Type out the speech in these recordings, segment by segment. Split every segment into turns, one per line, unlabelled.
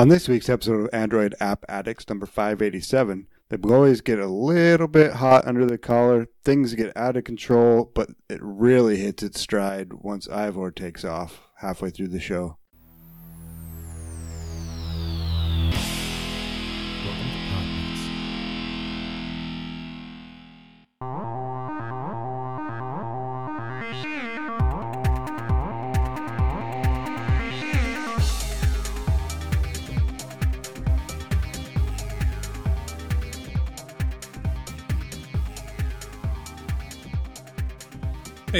On this week's episode of Android App Addicts number 587, the blowies get a little bit hot under the collar, things get out of control, but it really hits its stride once Ivor takes off halfway through the show.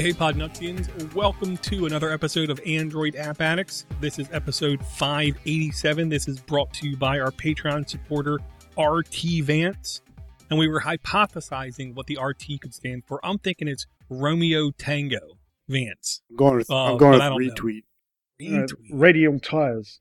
Hey, hey, Podnutsians. Welcome to another episode of Android App Addicts. This is episode 587. This is brought to you by our Patreon supporter, RT Vance. And we were hypothesizing what the RT could stand for. I'm thinking it's Romeo Tango Vance.
I'm going with,
Uh,
I'm going
but
with
don't
retweet.
Uh,
Retweet.
radial tires.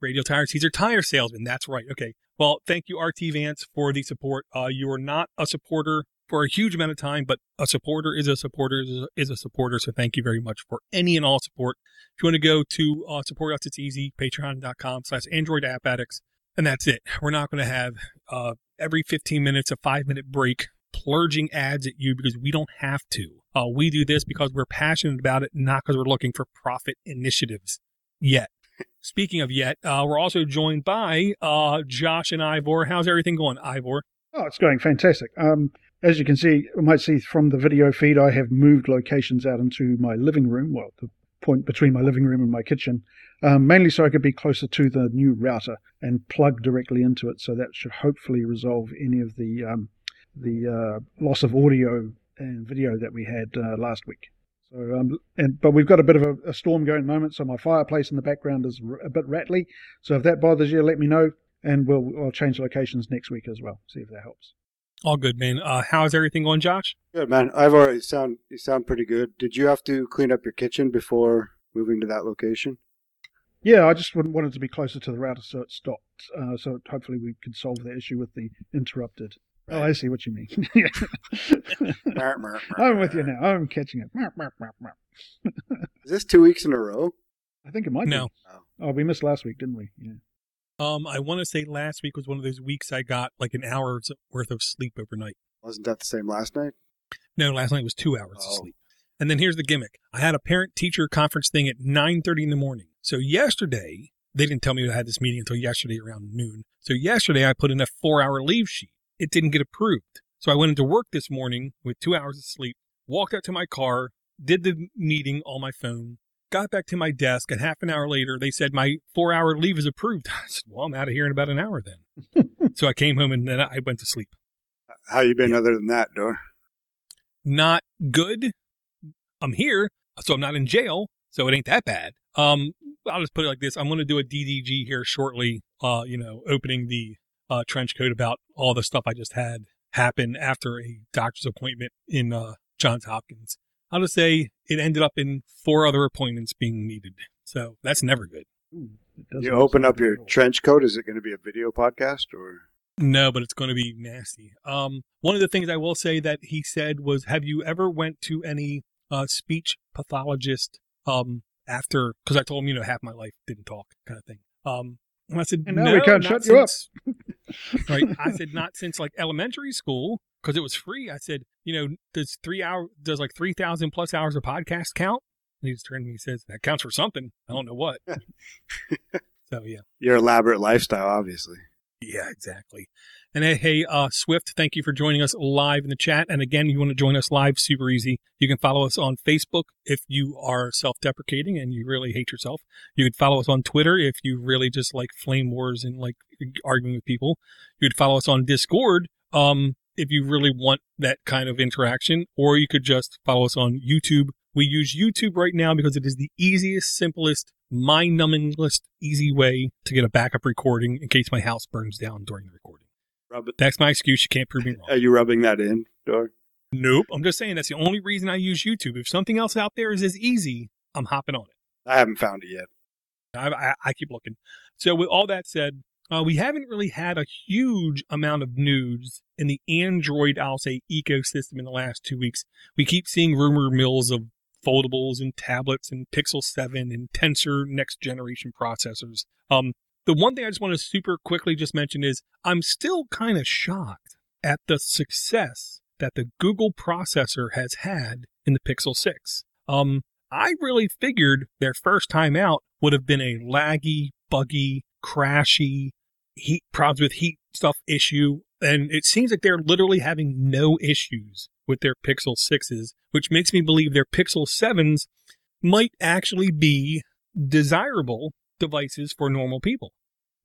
Radio tires. He's a tire salesman. That's right. Okay. Well, thank you, RT Vance, for the support. Uh, you are not a supporter for a huge amount of time, but a supporter is a supporter is a, supporter. So thank you very much for any and all support. If you want to go to uh, support us, it's easy. Patreon.com slash Android App Addicts. And that's it. We're not going to have uh, every 15 minutes a five minute break plurging ads at you because we don't have to. Uh, we do this because we're passionate about it, not because we're looking for profit initiatives yet. Speaking of yet, uh, we're also joined by uh, Josh and Ivor. How's everything going, Ivor?
Oh, it's going fantastic. Um, as you can see, you might see from the video feed, I have moved locations out into my living room, well, the point between my living room and my kitchen, um, mainly so I could be closer to the new router and plug directly into it. So that should hopefully resolve any of the um, the uh, loss of audio and video that we had uh, last week. So, um, and but we've got a bit of a, a storm going moment, so my fireplace in the background is r- a bit rattly. So if that bothers you, let me know, and we'll I'll change locations next week as well. See if that helps.
All good, man. Uh, how's everything going, Josh?
Good, man. Ivor, you sound, you sound pretty good. Did you have to clean up your kitchen before moving to that location?
Yeah, I just wouldn't want it to be closer to the router so it stopped. Uh, so hopefully we can solve the issue with the interrupted. Oh, I see what you mean. I'm with you now. I'm catching it.
Is this two weeks in a row?
I think it might
No.
be. Oh, we missed last week, didn't we? Yeah.
Um, I want to say last week was one of those weeks I got like an hour's worth of sleep overnight.
Wasn't that the same last night?
No, last night was two hours
Oh.
of sleep. And then here's the gimmick: I had a parent-teacher conference thing at 9:30 in the morning. So yesterday, they didn't tell me I had this meeting until yesterday around noon. So yesterday, I put in a four-hour leave sheet. It didn't get approved. So I went into work this morning with two hours of sleep, walked out to my car, did the meeting on my phone, got back to my desk, and half an hour later, they said my four-hour leave is approved. I said, "Well, I'm out of here in about an hour then." so I came home and then I went to sleep.
How you been other than that, Dor?
not good. I'm here, so I'm not in jail, so it ain't that bad. Um, I'll just put it like this: I'm going to do a DDG here shortly. Uh, you know, opening the uh, trench coat about all the stuff I just had happen after a doctor's appointment in uh, Johns Hopkins. I'll just say it ended up in four other appointments being needed, so that's never good.
Ooh,
You open up your
good at all.
trench coat. Is it going to be a video podcast or?
No, but it's going to be nasty. Um, one of the things I will say that he said was, "Have you ever went to any uh, speech pathologist um, after?" Because I told him, you know, half my life didn't talk, kind of thing. Um, and I said,
And
"No,
we can't
not
shut you up."
right? I said, "Not since like elementary school." Because it was free, I said, "You know, does three hour does like three thousand plus hours of podcast count?" And he just turned to me and says, "That counts for something. I don't know what." so yeah,
Your elaborate lifestyle, obviously.
yeah, exactly. And hey, hey, uh, Swift, thank you for joining us live in the chat. And again, you want to join us live, super easy. You can follow us on Facebook if you are self-deprecating and you really hate yourself. You could follow us on Twitter if you really just like flame wars and like arguing with people. You could follow us on Discord, um, if you really want that kind of interaction, or you could just follow us on YouTube. We use YouTube right now because it is the easiest, simplest, mind-numbingest, easy way to get a backup recording in case my house burns down during the recording. That's my excuse. You can't prove me wrong.
Are you rubbing that in, Dor?
Nope. I'm just saying that's the only reason I use YouTube. If something else out there is as easy, I'm hopping on it.
I haven't found it yet.
I, I, I keep looking. So with all that said, uh, we haven't really had a huge amount of news in the Android, I'll say, ecosystem in the last two weeks. We keep seeing rumor mills of foldables and tablets and Pixel 7 and Tensor next generation processors. Um, the one thing I just want to super quickly just mention is I'm still kind of shocked at the success that the Google processor has had in the Pixel 6. Um, I really figured their first time out would have been a laggy, buggy, crashy, heat problems with heat stuff issue. And it seems like they're literally having no issues with their Pixel 6s, which makes me believe their Pixel 7s might actually be desirable devices for normal people.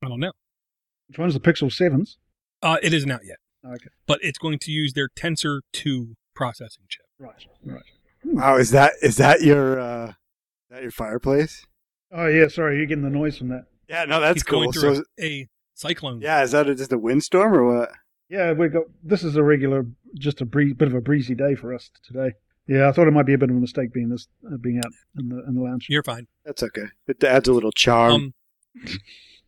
I don't know.
Which one's the Pixel 7s?
Uh, it isn't out yet,
Okay.
but it's going to use their Tensor 2 processing chip.
Right. Right.
Wow, is that is that your uh, is that your fireplace?
Oh, yeah. Sorry. You're getting the noise from that.
Yeah, no, that's
He's
cool.
going through
So,
a, a cyclone.
yeah, is that a, just a windstorm or what?
Yeah, we got this is a regular, just a bree- bit of a breezy day for us today. Yeah, I thought it might be a bit of a mistake being this, uh, being out in the in the lounge.
You're fine.
That's okay. It adds a little charm.
Um,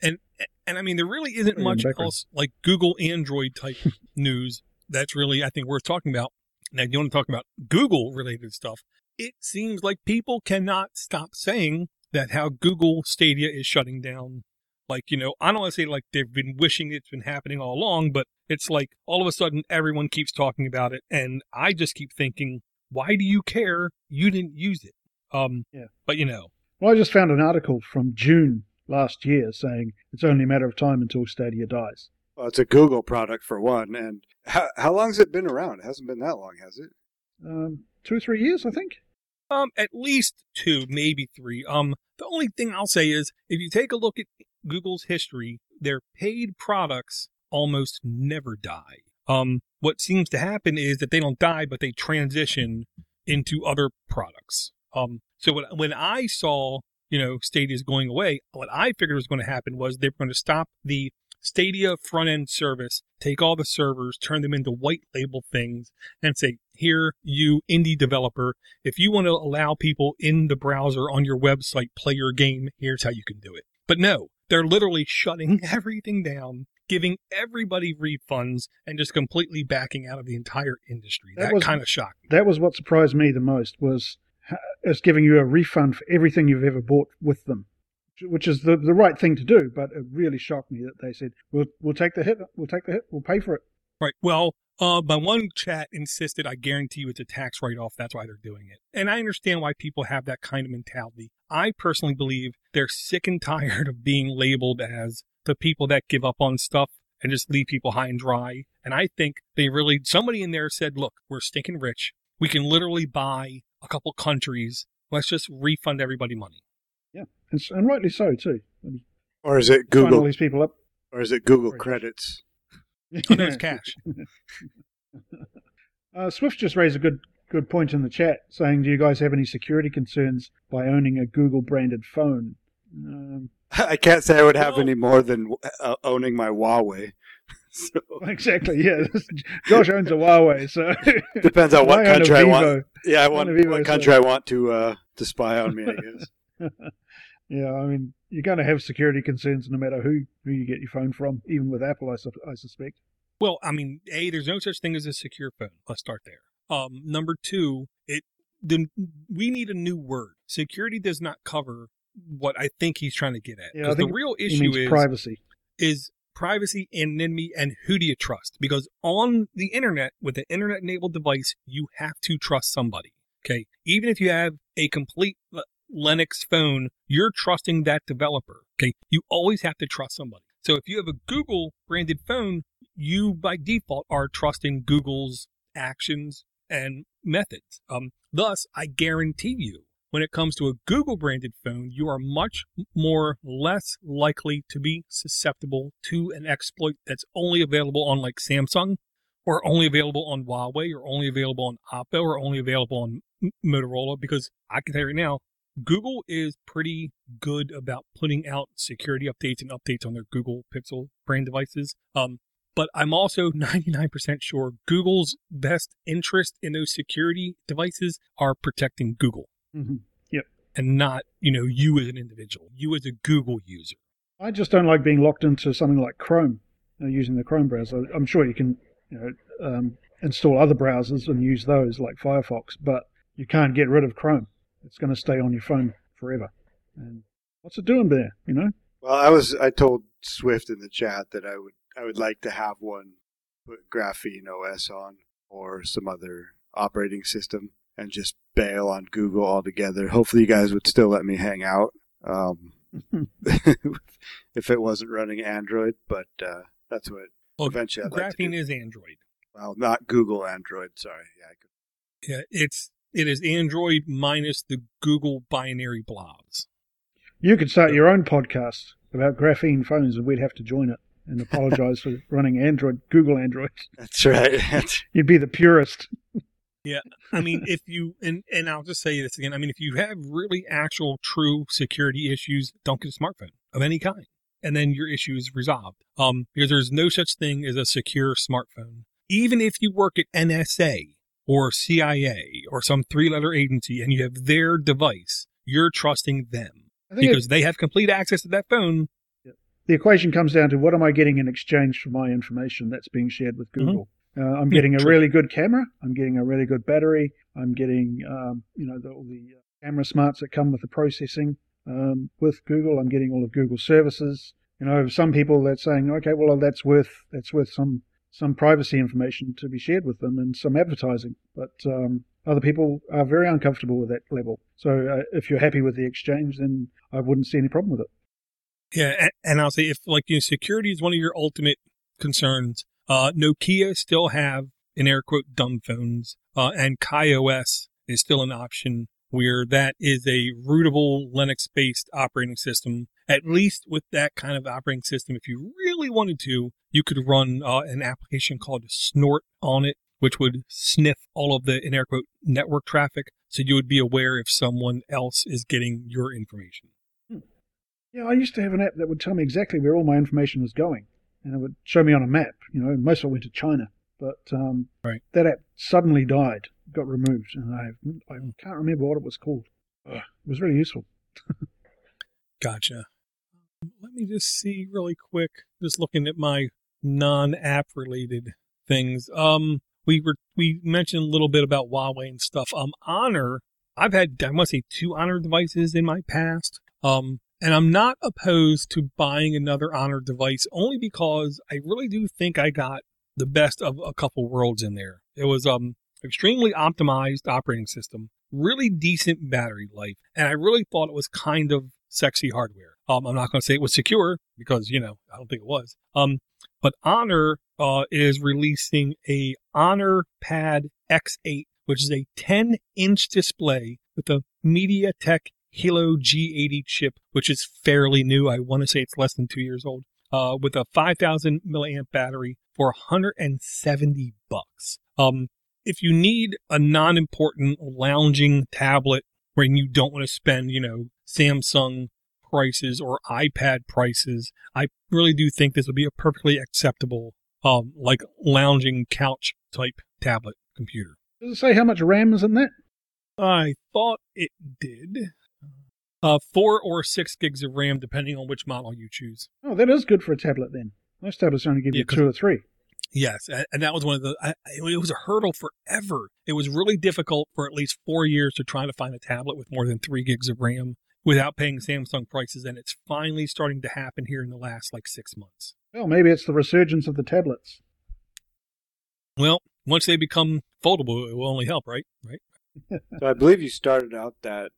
and and I mean, there really isn't much
background.
else like Google Android type news that's really I think worth talking about. Now, if you want to talk about Google related stuff? It seems like people cannot stop saying that how Google Stadia is shutting down. Like you know, I don't want to say like they've been wishing it's been happening all along, but it's like all of a sudden everyone keeps talking about it, and I just keep thinking, why do you care? You didn't use it. Um,
Yeah.
But you know,
Well, I just found an article from June last year saying it's only a matter of time until Stadia dies.
well, it's a Google product for one. And how, how has it been around? It hasn't been that long, has it?
Um, two or three years, I think.
Um, at least two, maybe three. Um, the only thing I'll say is if you take a look at Google's history, their paid products almost never die. Um, what seems to happen is that they don't die, but they transition into other products. Um, so when, when I saw, you know, Stadia's going away, what I figured was going to happen was they were going to stop the Stadia front end service, take all the servers, turn them into white label things, and say, here, you indie developer, if you want to allow people in the browser on your website play your game, here's how you can do it. But no, they're literally shutting everything down, giving everybody refunds, and just completely backing out of the entire industry.
That
That, kind of shocked me.
That was what surprised me the most was it's giving you a refund for everything you've ever bought with them, which is the the right thing to do. But it really shocked me that they said we'll we'll take the hit, we'll take the hit, we'll pay for it.
Right. Well, uh, my one chat insisted, I guarantee you it's a tax write off. That's why they're doing it. And I understand why people have that kind of mentality. I personally believe they're sick and tired of being labeled as the people that give up on stuff and just leave people high and dry. And I think they really, somebody in there said, look, we're stinking rich. We can literally buy a couple countries. Let's just refund everybody money.
And, and rightly so too.
Or is it
sign all
Google?
these people up.
Or is it Google
Right.
credits?
Oh, no, it's cash.
Uh, Swift just raised a good good point in the chat, saying, "Do you guys have any security concerns by owning a Google branded phone?" Um,
I can't say I would have
Well-
any more than uh, owning my Huawei. so,
exactly. Yeah, Josh owns a Huawei, so
depends on what
I
country I want. Yeah, I want
Vivo,
what
so-
country I want to uh, to spy on me. I guess.
Yeah, I mean, you're going to have security concerns no matter who, who you get your phone from, even with Apple, I, su- I suspect.
Well, I mean, a there's no such thing as a secure phone. Let's start there. Um, number two, it the we need a new word. Security does not cover what I think he's trying to get at.
Yeah, I
'Cause the real issue is
privacy.
is privacy, and anonymity, and who do you trust? Because on the internet, with an internet enabled device, you have to trust somebody. Okay. Even if you have a complete Linux phone, you're trusting that developer. Okay. You always have to trust somebody. So if you have a Google branded phone, you by default are trusting Google's actions and methods. Um, thus, I guarantee you, when it comes to a Google branded phone, you are much more less likely to be susceptible to an exploit that's only available on like Samsung or only available on Huawei or only available on Oppo or only available on M- Motorola because I can tell you right now, Google is pretty good about putting out security updates and updates on their Google Pixel brand devices. Um, but I'm also 99% sure Google's best interest in those security devices are protecting Google
hmm
and not, you know, you as an individual, you as a Google user.
I just don't like being locked into something like Chrome, uh, using the Chrome browser. I'm sure you can you know, um, install other browsers and use those like Firefox, but you can't get rid of Chrome. It's going to stay on your phone forever. And what's it doing there? You know,
Well, I was I told Swift in the chat that I would I would like to have one put Graphene OS on or some other operating system and just bail on Google altogether. Hopefully, you guys would still let me hang out um, if it wasn't running Android, but uh, that's what
Well,
eventually I'd like to
Graphene
do.
is Android.
Well, not Google Android. Sorry. Yeah, I could.
Yeah, it's it is Android minus the Google binary blobs.
You could start your own podcast about graphene phones, and we'd have to join it and apologize for running Android, Google Android.
That's right.
You'd be the purist.
Yeah, I mean, if you and and I'll just say this again. I mean, if you have really actual true security issues, don't get a smartphone of any kind, and then your issue is resolved. Um, because there's no such thing as a secure smartphone. Even if you work at NSA or CIA or some three-letter agency and you have their device, you're trusting them
I think
because they have complete access to that phone.
The equation comes down to what am I getting in exchange for my information that's being shared with Google. Uh, I'm
Yeah,
getting a
true.
really good camera. I'm getting a really good battery. I'm getting, um, you know, the, all the uh, camera smarts that come with the processing um, with Google. I'm getting all of Google services. You know, some people that's saying, okay, well, that's worth that's worth some some privacy information to be shared with them and some advertising. But um, other people are very uncomfortable with that level. So uh, if you're happy with the exchange, then I wouldn't see any problem with it.
Yeah, and, I'll say if like you know, security is one of your ultimate concerns, uh, Nokia still have in air quote dumb phones, uh, and KaiOS is still an option where that is a rootable Linux based operating system. At least with that kind of operating system, if you really wanted to, you could run uh, an application called Snort on it, which would sniff all of the in air quote network traffic, so you would be aware if someone else is getting your information.
Yeah, I used to have an app that would tell me exactly where all my information was going, and it would show me on a map. You know, most of it went to China, but um,
Right.
that app suddenly died, got removed, and I I can't remember what it was called. Ugh, it was really useful.
Gotcha. Let me just see really quick. Just looking at my non-app related things. Um, we were we mentioned a little bit about Huawei and stuff. Um, Honor. I've had I must say two Honor devices in my past. Um, and I'm not opposed to buying another Honor device only because I really do think I got the best of a couple worlds in there. It was um extremely optimized operating system, really decent battery life, and I really thought it was kind of sexy hardware. Um, I'm not going to say it was secure because you know I don't think it was. Um, but Honor uh, is releasing a Honor Pad X8, which is a 10-inch display with a MediaTek Helio G80 chip, which is fairly new. I want to say it's less than two years old. Uh, with a 5,000 milliamp battery for 170 bucks. Um, if you need a non-important lounging tablet when you don't want to spend, you know, Samsung prices or iPad prices, I really do think this would be a perfectly acceptable, um, like lounging couch type tablet computer.
Does it say how much RAM is in that?
I thought it did. Uh, four or six gigs of RAM, depending on which model you choose.
Oh, that is good for a tablet then. Most tablets only give
Yeah,
you
'cause-
two or three.
Yes, a- and that was one of the. I, it was a hurdle forever. It was really difficult for at least four years to try to find a tablet with more than three gigs of RAM without paying Samsung prices, and it's finally starting to happen here in the last like six months.
Well, maybe it's the resurgence of the tablets.
Well, once they become foldable, it will only help, right? Right.
So I believe you started out that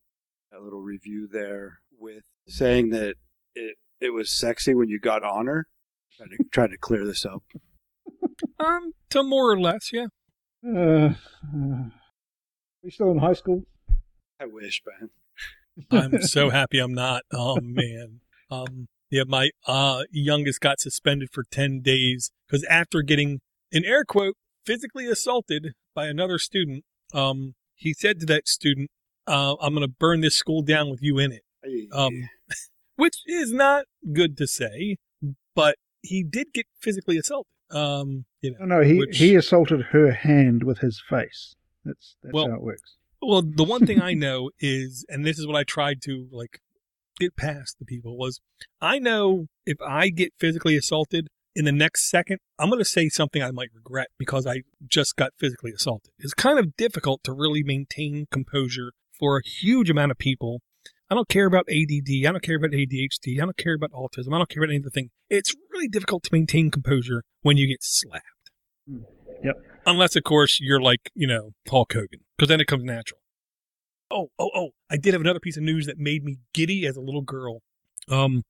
that little review there with saying that it it was sexy when you got honor. Try to try to clear this up.
Um, to more or less, yeah.
Uh, uh, we still in high school?
I wish, man.
I'm so happy I'm not. Oh man. Um yeah, my uh youngest got suspended for 10 days cuz after getting an air quote physically assaulted by another student, um he said to that student, uh, I'm going to burn this school down with you in it. Um which is not good to say, but he did get physically assaulted. Um, you know.
No, no, he,
which-
he assaulted her hand with his face. That's that's
Well,
how it works.
Well, the one thing I know is, and this is what I tried to like get past the people was, I know if I get physically assaulted in the next second, I'm going to say something I might regret because I just got physically assaulted. It's kind of difficult to really maintain composure for a huge amount of people. I don't care about ADD. I don't care about ADHD. I don't care about autism. I don't care about anything. It's really difficult to maintain composure when you get slapped.
Mm. Yep.
Unless, of course, you're like, you know, Hulk Hogan, because then it comes natural. Oh, oh, oh. I did have another piece of news that made me giddy as a little girl. Um,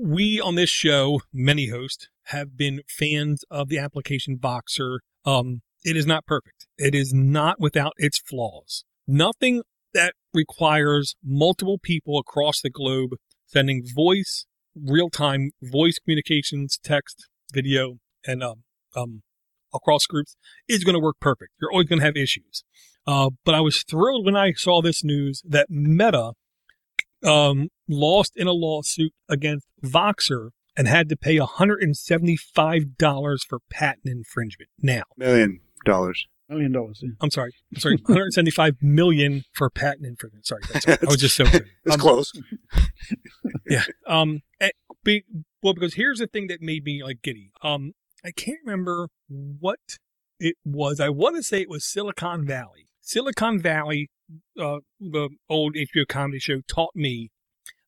we on this show, many hosts, have been fans of the application Voxer. Um, it is not perfect. It is not without its flaws. Nothing that requires multiple people across the globe sending voice, real time voice communications, text, video, and um, um, across groups is going to work perfect. You're always going to have issues. Uh, but I was thrilled when I saw this news that Meta um, lost in a lawsuit against Voxer and had to pay $175 for patent infringement. Now,
Million dollars.
Million dollars. Yeah.
I'm sorry, I'm sorry, 175 million for patent infringement. Sorry, that's, I was just so excited.
It's
Um,
close.
yeah. Um. eh, be, well, because here's the thing that made me like giddy. Um. I can't remember what it was. I want to say it was Silicon Valley. Silicon Valley, uh, the old HBO comedy show, taught me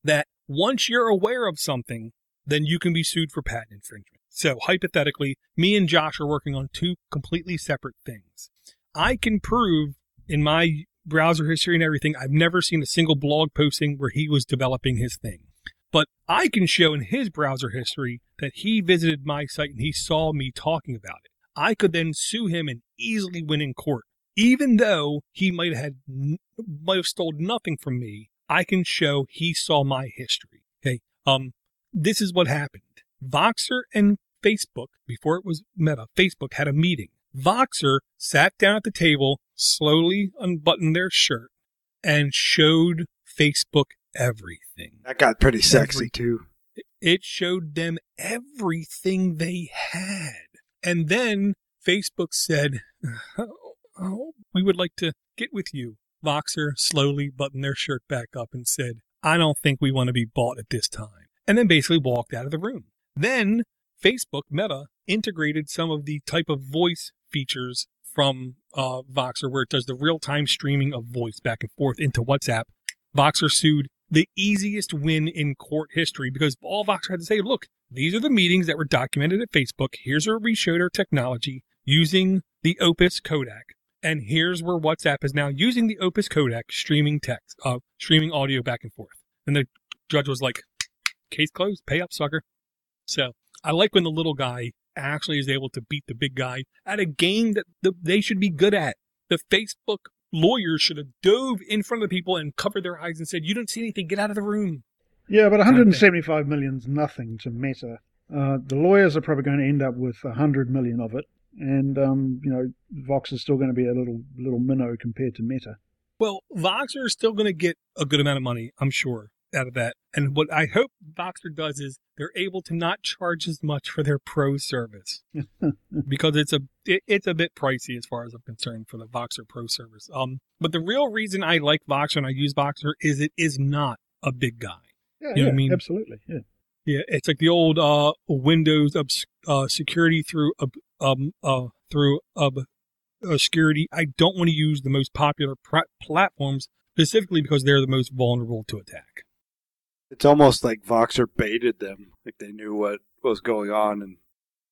that once you're aware of something, then you can be sued for patent infringement. So hypothetically, me and Josh are working on two completely separate things. I can prove in my browser history and everything, I've never seen a single blog posting where he was developing his thing. But I can show in his browser history that he visited my site and he saw me talking about it. I could then sue him and easily win in court. Even though he might have had, might have stole nothing from me, I can show he saw my history. Okay. Um, this is what happened. Voxer and Facebook, before it was Meta, Facebook had a meeting. Voxer sat down at the table, slowly unbuttoned their shirt, and showed Facebook everything.
That got pretty sexy
Every-
too.
It showed them everything they had. And then Facebook said, oh, oh, We would like to get with you. Voxer slowly buttoned their shirt back up and said, I don't think we want to be bought at this time. And then basically walked out of the room. Then Facebook Meta integrated some of the type of voice features from uh, Voxer where it does the real time streaming of voice back and forth into WhatsApp. Voxer sued the easiest win in court history because all Voxer had to say, look, these are the meetings that were documented at Facebook. Here's where we showed our technology using the Opus codec. And here's where WhatsApp is now using the Opus codec streaming text, uh, streaming audio back and forth. And the judge was like, case closed, pay up, sucker. So I like when the little guy actually is able to beat the big guy at a game that the, they should be good at. The Facebook lawyers should have dove in front of the people and covered their eyes and said, you don't see anything, get out of the room.
Yeah, but 175 million's nothing to Meta. Uh, the lawyers are probably going to end up with 100 million of it, and um, you know, Vox is still going to be a little little minnow compared to Meta.
Well, Vox is still going to get a good amount of money, I'm sure, out of that. And what I hope Voxer does is they're able to not charge as much for their pro service because it's a it, it's a bit pricey as far as I'm concerned for the Voxer Pro service. Um, but the real reason I like Voxer and I use Voxer is it is not a big guy.
Yeah,
You know
yeah,
what I mean?
absolutely. Yeah.
Yeah, it's like the old uh, Windows obs- uh, security through ob- um uh through ob- obscurity. I don't want to use the most popular pr- platforms specifically because they're the most vulnerable to attack.
It's almost like Voxer baited them, like they knew what was going on and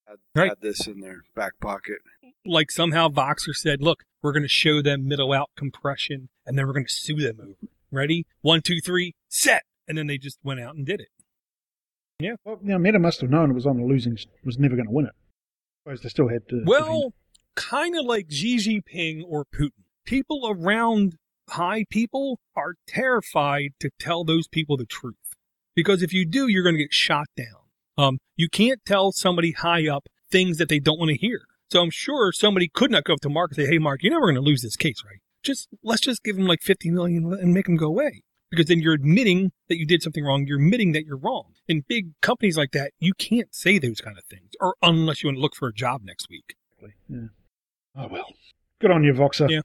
had,
Right.
had this in their back pocket.
Like somehow Voxer said, "Look, we're going to show them middle out compression, and then we're going to sue them over. Ready? One, two, three, set!" And then they just went out and did it. Yeah.
Well, you know, Meta must have known it was on a losing, was never going to win it. Suppose they still had to.
Well, kind of like Xi Jinping or Putin. People around high people are terrified to tell those people the truth. Because if you do, you're going to get shot down. Um, you can't tell somebody high up things that they don't want to hear. So I'm sure somebody could not go up to Mark and say, Hey, Mark, you're never going to lose this case, right? Just, let's just give him like 50 million and make him go away. Because then you're admitting that you did something wrong. You're admitting that you're wrong. In big companies like that, you can't say those kind of things, or unless you want to look for a job next week.
yeah. Oh well. Good on you, Voxer.
Yeah.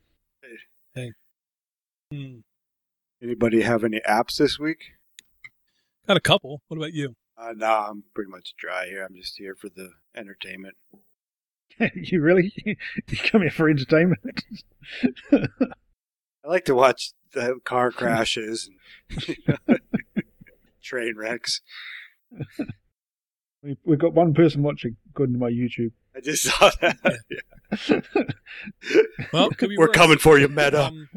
Hey. Hmm.
Anybody have any apps this week?
Got a couple. What about you?
Uh, no, I'm pretty much dry here. I'm just here for the entertainment.
you really? you come here for entertainment?
I like to watch the car crashes, and, train wrecks.
We, we've got one person watching, according to my YouTube.
I just saw that. Yeah.
Well,
We're
worse.
coming for you, Meta.
Um,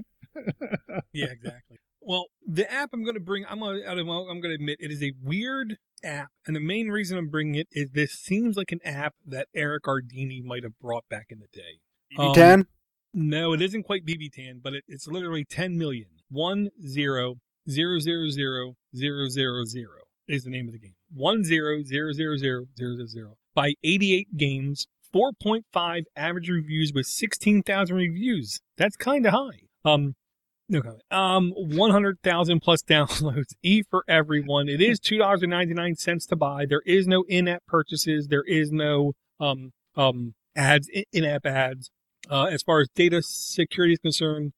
yeah, exactly. Well, the app I'm going to bring, I'm going to, I'm going to admit it is a weird app, and the main reason I'm bringing it is this seems like an app that Eric Ardini might have brought back in the day. Um,
Tan?
No, it isn't quite BB10, but it, it's literally 10 million. One zero zero zero zero zero zero zero is the name of the game. One zero zero zero zero zero zero zero by 88 games, 4.5 average reviews with 16,000 reviews. That's kind of high. Um, no comment. Um, 100,000 plus downloads. E for everyone. It is two dollars and ninety nine cents to buy. There is no in-app purchases. There is no um um ads in-app ads. Uh, as far as data security is concerned,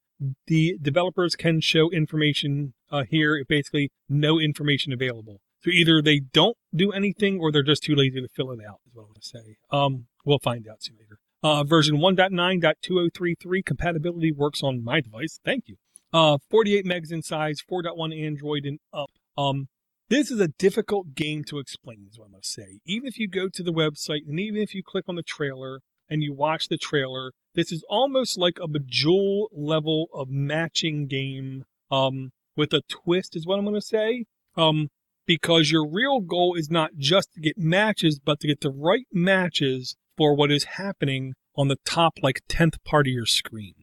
the developers can show information uh, here. Basically, no information available. So either they don't do anything or they're just too lazy to fill it out, is what I want to say. Um, we'll find out soon later. Uh, version 1.9.2033 compatibility works on my device. Thank you. Uh, 48 megs in size, 4.1 Android and up. Um, this is a difficult game to explain, is what I'm going to say. Even if you go to the website and even if you click on the trailer and you watch the trailer, this is almost like a Bejewel level of matching game, um, with a twist, is what I'm going to say. Um, because your real goal is not just to get matches, but to get the right matches for what is happening on the top, like 10th part of your screen.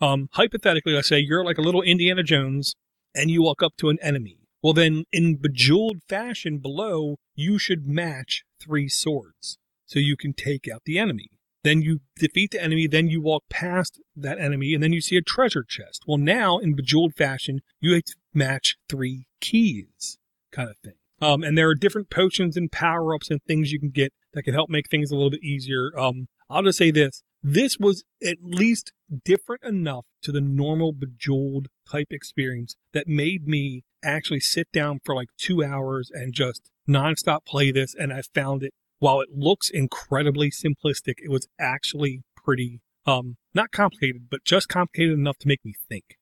Um, hypothetically, let's say you're like a little Indiana Jones and you walk up to an enemy. Well, then in bejeweled fashion below, you should match three swords so you can take out the enemy. Then you defeat the enemy, then you walk past that enemy, and then you see a treasure chest. Well, now in bejeweled fashion, you have to match three keys kind of thing. Um, and there are different potions and power ups and things you can get that can help make things a little bit easier. Um, I'll just say this. This was at least different enough to the normal bejeweled type experience that made me actually sit down for like two hours and just nonstop play this. And I found it, while it looks incredibly simplistic, it was actually pretty, um, not complicated, but just complicated enough to make me think.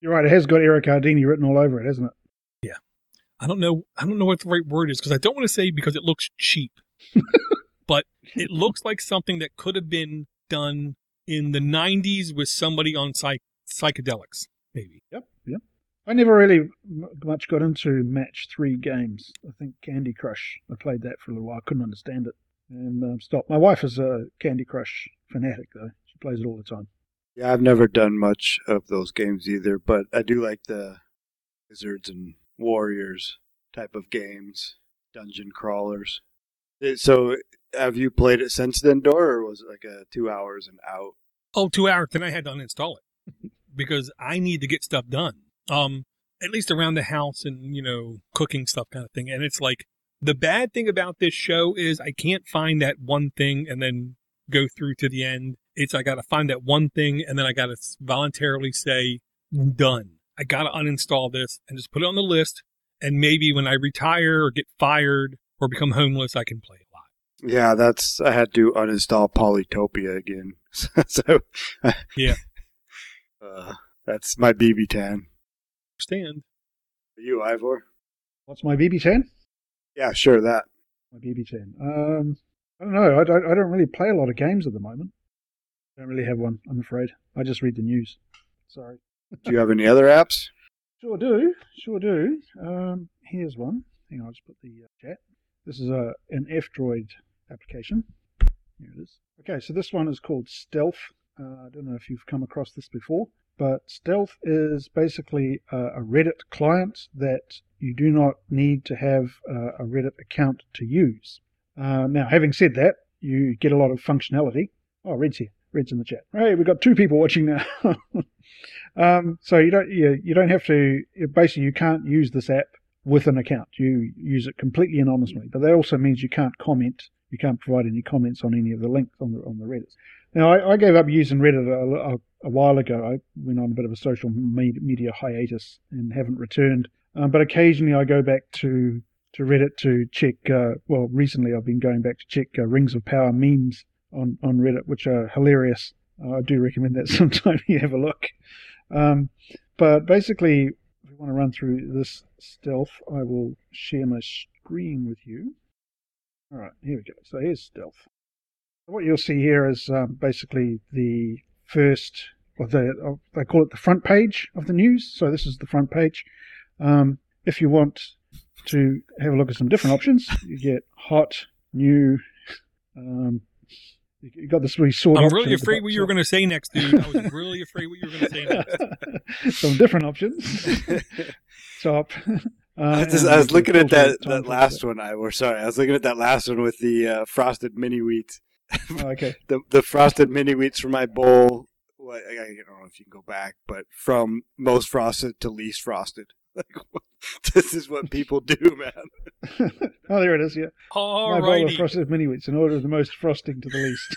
You're right. It has got Eric Ardini written all over it, hasn't it? Yeah.
I don't know. I don't know what the right word is because I don't want to say because it looks cheap, but it looks like something that could have been done in the '90s with somebody on psych- psychedelics, maybe.
Yep. Yep. I never really much got into match three games. I think Candy Crush. I played that for a little while. I couldn't understand it and um, stopped. My wife is a Candy Crush fanatic, though. She plays it all the time.
Yeah, I've never done much of those games either, but I do like the wizards and warriors type of games, dungeon crawlers. So, have you played it since then, Dor, or was it like a two hours and out?
Oh, two hours. Then I had to uninstall it because I need to get stuff done. Um, at least around the house and you know cooking stuff kind of thing. And it's like the bad thing about this show is I can't find that one thing and then go through to the end. It's I got to find that one thing and then I got to voluntarily say done. I got to uninstall this and just put it on the list. And maybe when I retire or get fired or become homeless, I can play lot.
Yeah, that's I had to uninstall Polytopia again. so,
Yeah.
uh, that's my BB tan.
Stand.
Are you, Ivor?
What's my BB10?
Yeah, sure. That.
My BB10. Um, I don't know. I don't, I don't really play a lot of games at the moment. I don't really have one, I'm afraid. I just read the news. Sorry.
Do you have any other apps?
Sure do. Sure do. Um, here's one. Hang on, I'll just put the uh, chat. This is a an F-Droid application. Here it is. Okay, so this one is called Stealth. Uh, I don't know if you've come across this before, but Stealth is basically a, a Reddit client that you do not need to have a Reddit account to use. Uh, now, having said that, you get a lot of functionality. Oh, Red's here. Red's in the chat. Hey, we've got two people watching now. um, so you don't you, you don't have to basically you can't use this app with an account. You use it completely anonymously, but that also means you can't comment. You can't provide any comments on any of the links on the on the Reddit. Now, I, I gave up using Reddit a, a, a while ago. I went on a bit of a social media hiatus and haven't returned. Um, but occasionally, I go back to to Reddit to check. Uh, well, recently I've been going back to check uh, Rings of Power memes on on Reddit, which are hilarious. Uh, I do recommend that sometime you have a look. Um, but basically, if we want to run through this stealth, I will share my screen with you. All right, here we go. So here's stealth. What you'll see here is um, basically the first, or the, uh, they call it the front page of the news. So this is the front page. Um, if you want to have a look at some different options, you get hot, new. Um, you you got this really sort.
I'm really afraid what you were going to say next, dude. I was really afraid what you were going to say next.
some different options. Top. Uh,
I, just, I was looking at that, that last one. I or sorry, I was looking at that last one with the uh, frosted mini wheats.
Oh, okay.
The the frosted mini wheats for my bowl. What, I, I don't know if you can go back, but from most frosted to least frosted. Like this is what people do, man.
oh, there it is. Yeah.
All
My bowl of frosted mini wheats in order of the most frosting to the least.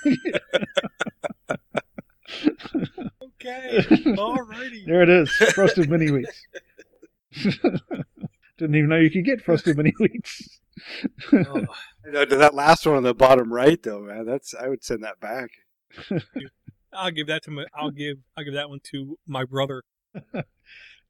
Okay. All righty.
there it is. Frosted mini wheats. Didn't even know you could get frosted mini wheats.
Oh,
That last one on the bottom right, though, man. That's I would send that back.
I'll give that to my. I'll give. I'll give that one to my brother.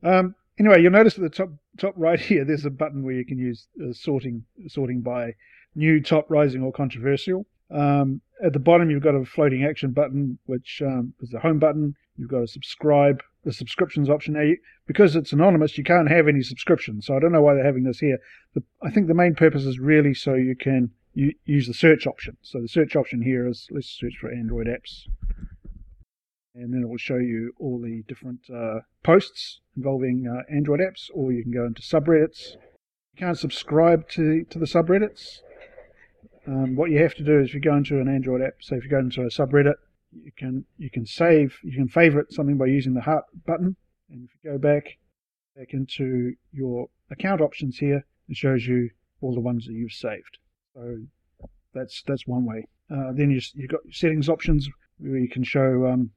Um, anyway, you'll notice at the top top right here, there's a button where you can use uh, sorting sorting by new, top, rising, or controversial. Um, at the bottom, you've got a floating action button, which um, is the home button. You've got a subscribe, the subscriptions option. Now, you, because it's anonymous, you can't have any subscriptions. So I don't know why they're having this here. The, I think the main purpose is really so you can use the search option. So the search option here is let's search for Android apps and then it will show you all the different uh, posts involving uh, Android apps, or you can go into subreddits. You can't subscribe to to the subreddits. Um, what you have to do is if you go into an Android app, so if you go into a subreddit, you can you can save, you can favorite something by using the heart button, and if you go back back into your account options here, it shows you all the ones that you've saved. So that's that's one way. Uh, then you you've got settings options where you can show um,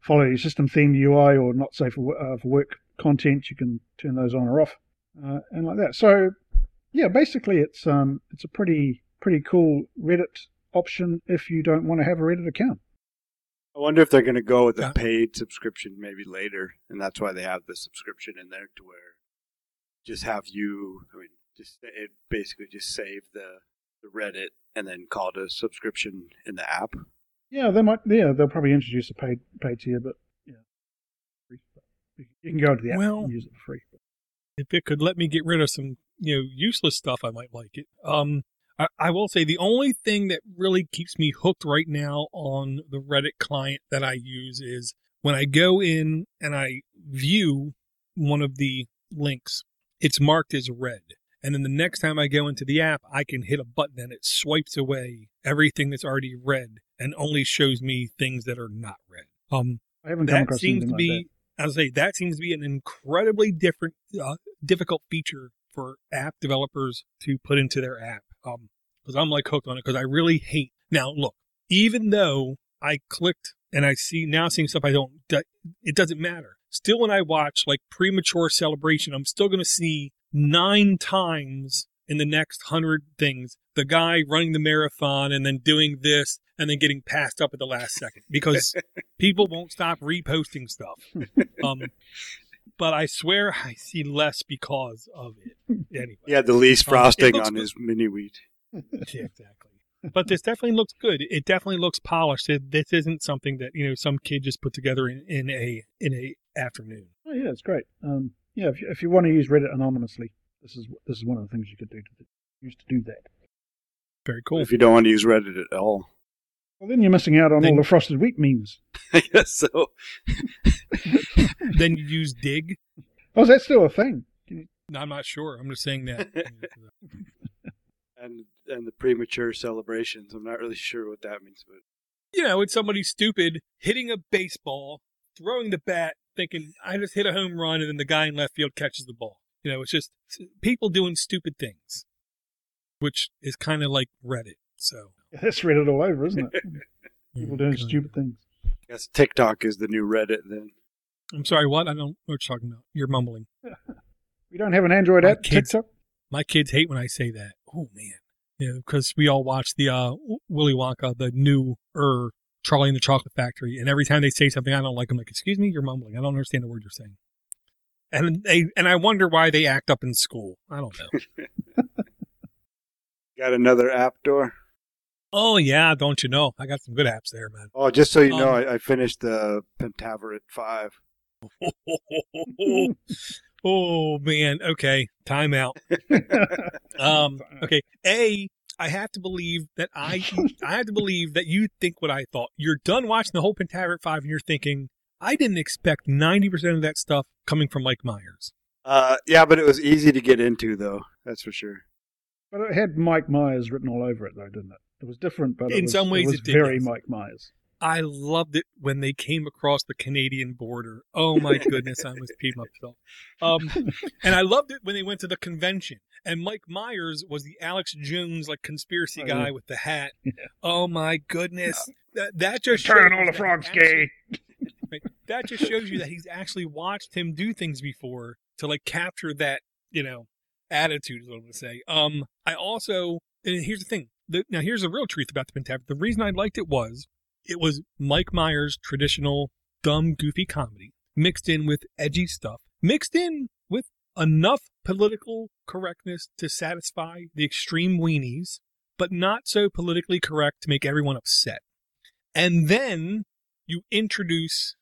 follow your system theme UI or not safe for, uh, for work content. You can turn those on or off, uh, and like that. So, yeah, basically, it's um, it's a pretty pretty cool Reddit option if you don't want to have a Reddit account.
I wonder if they're going to go with a paid subscription maybe later, and that's why they have the subscription in there to where just have you. I mean, just it basically just save the the Reddit and then call it a subscription in the app.
Yeah, they might. Yeah, they'll probably introduce a paid paid tier, but yeah, free. You you can go into the app
Well-
and use it for free.
If it could let me get rid of some, you know, useless stuff, I might like it. Um, I, I will say the only thing that really keeps me hooked right now on the Reddit client that I use is when I go in and I view one of the links, it's marked as read. And then the next time I go into the app, I can hit a button and it swipes away everything that's already read and only shows me things that are not read. Um,
I haven't
that seems to
like
be I would say that seems to be an incredibly different uh, difficult feature for app developers to put into their app um because i'm like hooked on it because i really hate now look even though i clicked and i see now seeing stuff i don't it doesn't matter still when i watch like premature celebration i'm still going to see nine times in the next hundred things the guy running the marathon and then doing this and then getting passed up at the last second because people won't stop reposting stuff. Um, but I swear I see less because of it. Anyway,
He had the least
Um,
frosting
looks
on
good.
his mini wheat.
yeah, exactly. But this definitely looks good. It definitely looks polished. It, this isn't something that you know some kid just put together in, in a in a afternoon.
Oh yeah, it's great. Um, yeah, if you, if you want to use Reddit anonymously, this is this is one of the things you could do to use to do that.
Very cool.
If you don't want to use Reddit at all,
Well, then you're missing out on
Then-
all the frosted wheat memes.
I guess so.
then you use Digg.
Oh, is that still a thing?
No, I'm not sure. I'm just saying that.
And and the premature celebrations. I'm not really sure what that means, but
you know, it's somebody stupid hitting a baseball, throwing the bat, thinking I just hit a home run, and then the guy in left field catches the ball. You know, it's just people doing stupid things, which is kind of like Reddit. So
That's Reddit all over, isn't it? People doing stupid things.
I guess TikTok is the new Reddit then.
I'm sorry, what? I don't know what you're talking about. You're mumbling.
We don't have an Android
My
app,
kids-
TikTok.
My kids hate when I say that. Oh man, you know, because we all watch the uh, Willy Wonka, the new er Charlie and the Chocolate Factory, and every time they say something I don't like, I'm like, "Excuse me, you're mumbling. I don't understand the word you're saying." and they and I wonder why they act up in school. I don't know.
Got another app door.
Oh yeah, don't you know? I got some good apps there, man.
Oh, just so you know,
Um,
I, I finished the Pentaverate Five.
oh man. Okay, time out. Um, okay. A, I have to believe that I, I have to believe that you think what I thought. You're done watching the whole Pentaverate Five, and you're thinking, I didn't expect ninety percent of that stuff coming from Mike Myers.
Uh, yeah, but it was easy to get into, though. That's for sure.
But it had Mike Myers written all over it, though, didn't it? It was different, but
In
was,
some ways
it was
it did,
very. Mike Myers.
I loved it when they came across the Canadian border. Oh my goodness, I almost peed myself. Um, and I loved it when they went to the convention. And Mike Myers was the Alex Jones like conspiracy
Oh,
guy
yeah.
with the hat. Oh my goodness, that that just
Turn all the frogs gay.
Right. That just shows you that he's actually watched him do things before to like capture that, you know, attitude is what I'm to say. Um, I also, and here's the thing. The, now here's the real truth about the Pentaverate. The reason I liked it was it was Mike Myers' traditional dumb, goofy comedy mixed in with edgy stuff, mixed in with enough political correctness to satisfy the extreme weenies, but not so politically correct to make everyone upset. And then you introduce,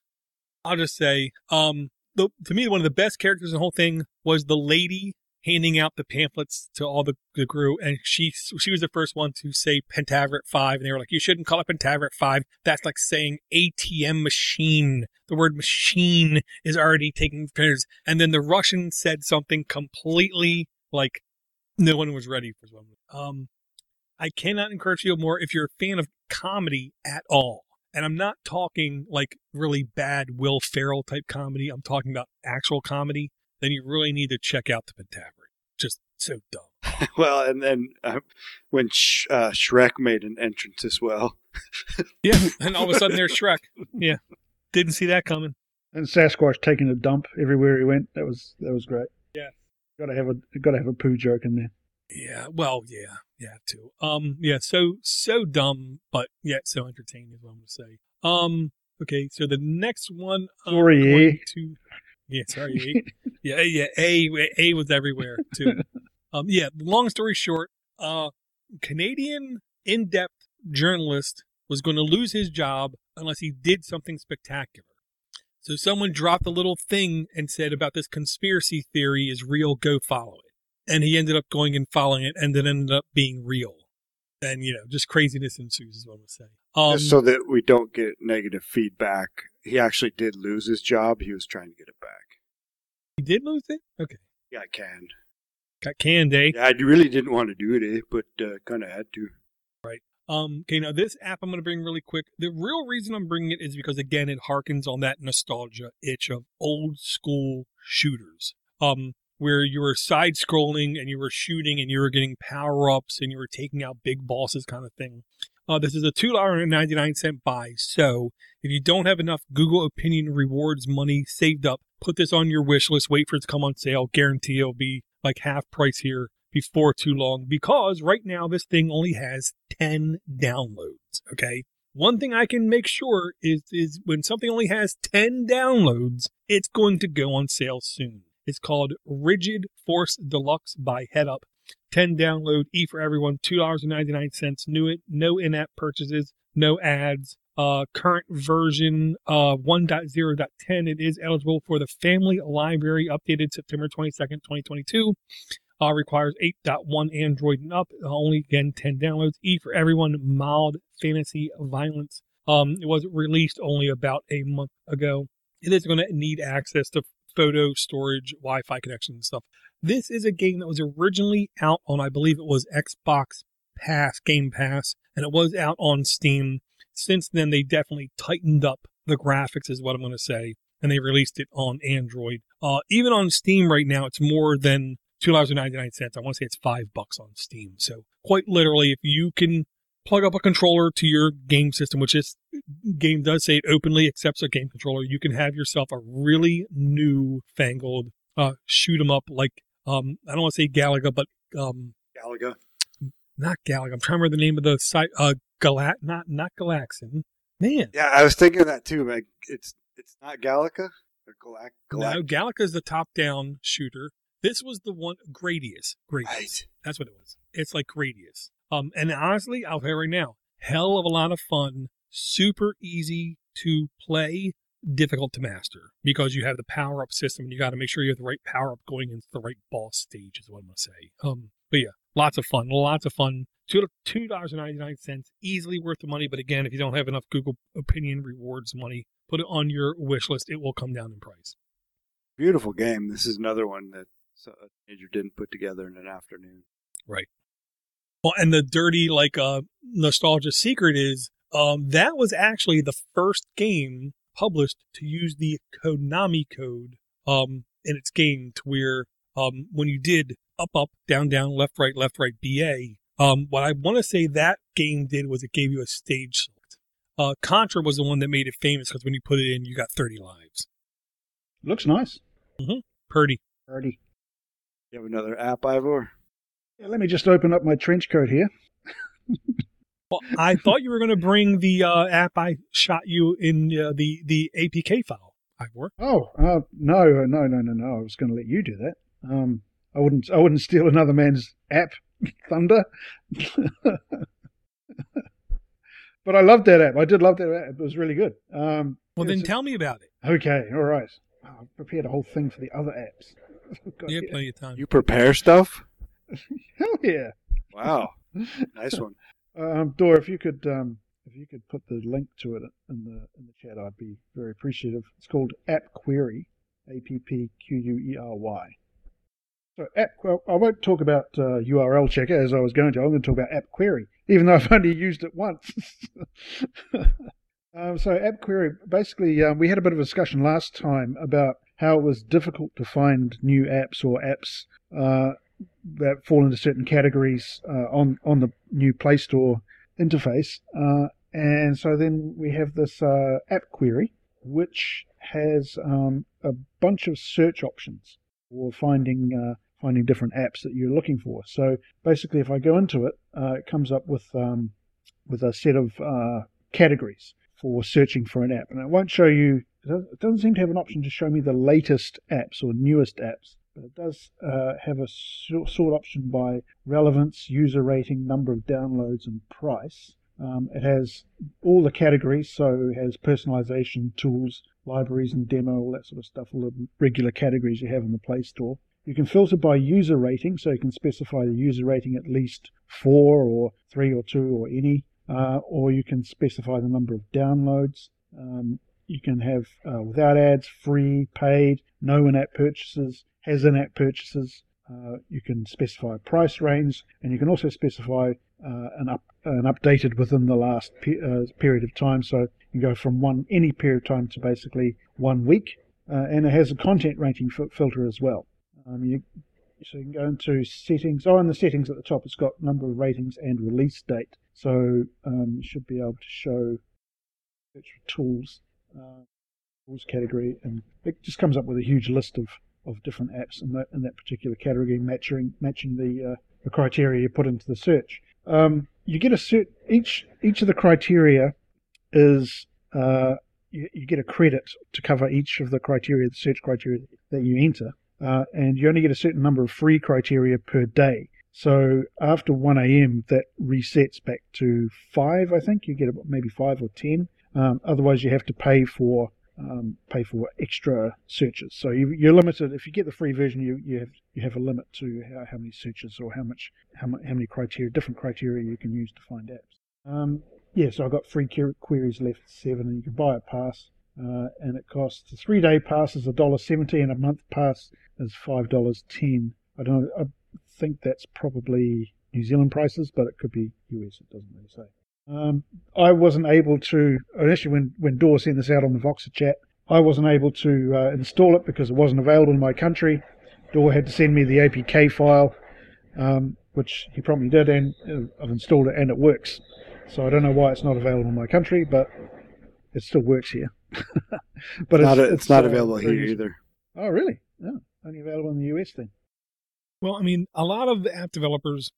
I'll just say, um, the, to me, one of the best characters in the whole thing was the lady handing out the pamphlets to all the, the crew, and she she was the first one to say Pentaverate Five, and they were like, "You shouldn't call it Pentaverate Five. That's like saying ATM machine. The word machine is already taking pictures." And then the Russian said something completely like no one was ready for something. Um, I cannot encourage you more if you're a fan of comedy at all. And I'm not talking like really bad Will Ferrell type comedy. I'm talking about actual comedy. Then you really need to check out the Pentaverate. Just so dumb.
Well, and then uh, when Sh- uh, Shrek made an entrance as well.
Yeah. And all of a sudden there's Shrek. Yeah. Didn't see that coming.
And Sasquatch taking a dump everywhere he went. That was that was great.
Yeah.
Got to have a got to have a poo joke in there.
Yeah. Well, yeah. Yeah, too. Um, yeah, so so dumb, but yet so entertaining is what I'm gonna say. Um, okay, so the next one I'm
Sorry,
going
eh?
to Yeah, sorry, A. yeah, yeah, A A was everywhere too. um, yeah, long story short, uh Canadian in-depth journalist was going to lose his job unless he did something spectacular. So someone dropped a little thing and said about this conspiracy theory is real, go follow it. And he ended up going and following it and then ended up being real. And, you know, just craziness ensues is what I'm going to say. Um,
Just so that we don't get negative feedback. He actually did lose his job. He was trying to get it back.
he did lose it? Okay.
Yeah, I can.
Got canned, eh?
Yeah, I really didn't want to do it, eh, but uh, kind of had to. Right.
Um, okay, now this app I'm going to bring really quick. The real reason I'm bringing it is because, again, it harkens on that nostalgia itch of old school shooters. Um, where you were side scrolling and you were shooting and you were getting power ups and you were taking out big bosses kind of thing. Uh, this is a $2.99 buy. So if you don't have enough Google opinion rewards money saved up, put this on your wish list. Wait for it to come on sale. Guarantee it'll be like half price here before too long because right now this thing only has 10 downloads. Okay. One thing I can make sure is, is when something only has 10 downloads, it's going to go on sale soon. It's called Rigid Force Redux by Head Up. 10 download, E for everyone, $2.99. New it, no in-app purchases, no ads. Uh, current version, uh, 1.0.10. It is eligible for the family library updated September 22nd, 2022 uh, requires 8.1 Android and up. Uh, only again 10 downloads. E for everyone. Mild fantasy violence. Um, it was released only about a month ago. It is going to need access to photo storage, Wi-Fi connection, and stuff. This is a game that was originally out on, I believe it was Xbox Pass, Game Pass, and it was out on Steam. Since then, they definitely tightened up the graphics, is what I'm going to say, and they released it on Android. Uh, even on Steam right now, it's more than two dollars and ninety nine cents. I want to say it's five bucks on Steam. So quite literally, if you can plug up a controller to your game system, which this game does say it openly accepts a game controller, you can have yourself a really new fangled uh, shoot 'em up like um I don't want to say Galaga, but um
Galaga.
not Galaga. I'm trying to remember the name of the site. Uh, Galax, not not Galaxian. Man,
Yeah, I was thinking of that too. Like, it's it's not Galaga. Or Galac-
Now,
Galac-
Galacta's the top-down shooter. This was the one Gradius. Gradius.
Right.
That's what it was. It's like Gradius. Um, and honestly, I'll tell you right now, hell of a lot of fun, super easy to play, difficult to master because you have the power up system and you got to make sure you have the right power up going into the right boss stage, is what I'm going to say. Um, but yeah, lots of fun, lots of fun. Two two dollars and ninety nine cents, easily worth the money. But again, if you don't have enough Google Opinion Rewards money, put it on your wish list. It will come down in price.
Beautiful game. This is another one that a teenager didn't put together in an afternoon.
Well, and the dirty like uh nostalgia secret is um that was actually the first game published to use the Konami code um in its game to where um when you did up up down down left right left right BA um what I want to say that game did was it gave you a stage select. Uh Contra was the one that made it famous because when you put it in you got 30 lives.
Looks nice.
Purdy.
Alrighty.
You have another app, Ivor?
Yeah, let me just open up my trench coat here.
Well, I thought you were going to bring the uh, app I shot you in uh, the the APK file. Ivor.
Oh, uh, no, no, no, no, no. I was going to let you do that. Um, I wouldn't. I wouldn't steal another man's app, Thunder. but I loved that app. I did love that app. It was really good. Um,
Well, then
it's-
tell me about it.
Okay, all right. Oh, I prepared a whole thing for the other apps.
You have plenty of time.
You prepare stuff?
Hell yeah.
Wow. nice one.
Um, Dora, if you could, um, if you could put the link to it in the in the chat, I'd be very appreciative. It's called App Query, A P P Q U E R Y. So app, well, I won't talk about uh, URL checker as I was going to. I'm going to talk about App Query, even though I've only used it once. um, so App Query, basically, um, we had a bit of a discussion last time about how it was difficult to find new apps or apps uh, that fall into certain categories uh, on on the new Play Store interface. Uh, and so then we have this uh, app query, which has um, a bunch of search options for finding uh, finding different apps that you're looking for. So basically, if I go into it, uh, it comes up with um, with a set of uh, categories for searching for an app, and it won't show you. It doesn't- it doesn't seem to have an option to show me the latest apps or newest apps but it does uh, have a sort option by relevance, user rating, number of downloads, and price. Um, it has all the categories, so it has personalization, tools, libraries, and demo, all that sort of stuff, all the regular categories you have in the Play Store. You can filter by user rating, so you can specify the user rating at least four or three or two or any, uh, or you can specify the number of downloads. Um, you can have uh, without ads, free, paid, no in-app purchases, has in-app purchases. Uh, you can specify a price range, and you can also specify uh, an up an updated within the last pe- uh, period of time. So you go from one any period of time to basically one week, uh, and it has a content rating fil- filter as well. Um, you so you can go into settings. Oh, in the settings at the top, it's got number of ratings and release date. So um, you should be able to show search for tools, uh, tools category, and it just comes up with a huge list of, of different apps in that in that particular category, matching matching the uh, the criteria you put into the search. Um, you get a cert each each of the criteria is uh, you, you get a credit to cover each of the criteria, the search criteria that you enter, uh, and you only get a certain number of free criteria per day. So after 1 a.m., that resets back to five. I think you get about maybe five or ten. Um, otherwise, you have to pay for um, pay for extra searches. So you, you're limited. If you get the free version, you you have you have a limit to how, how many searches or how much how, how many criteria different criteria you can use to find apps. Um, yeah, so I've got three que- queries left seven, and you can buy a pass, uh, and it costs the three day pass is a dollar seventy, and a month pass is five dollars ten. I don't. know, I think that's probably New Zealand prices, but it could be US. It doesn't really say. Um, I wasn't able to initially when when Dor sent this out on the Voxer chat. I wasn't able to uh, install it because it wasn't available in my country. Dor had to send me the APK file, um, which he promptly did, and uh, I've installed it and it works. So I don't know why it's not available in my country, but it still works here. but
It's, not, it's, not
uh,
available here
useful.
either.
Oh, really? No, only available in the US then.
Well, I mean, a lot of app developers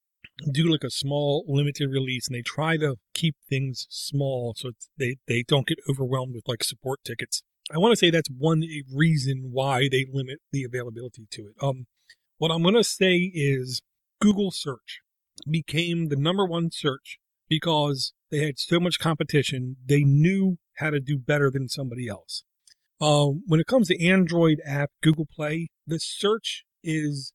do like a small limited release and they try to keep things small so they, they don't get overwhelmed with like support tickets. I want to say that's one reason why they limit the availability to it. Um, what I'm going to say is Google search became the number one search because they had so much competition. They knew how to do better than somebody else. Uh, when it comes to Android app, Google Play, the search is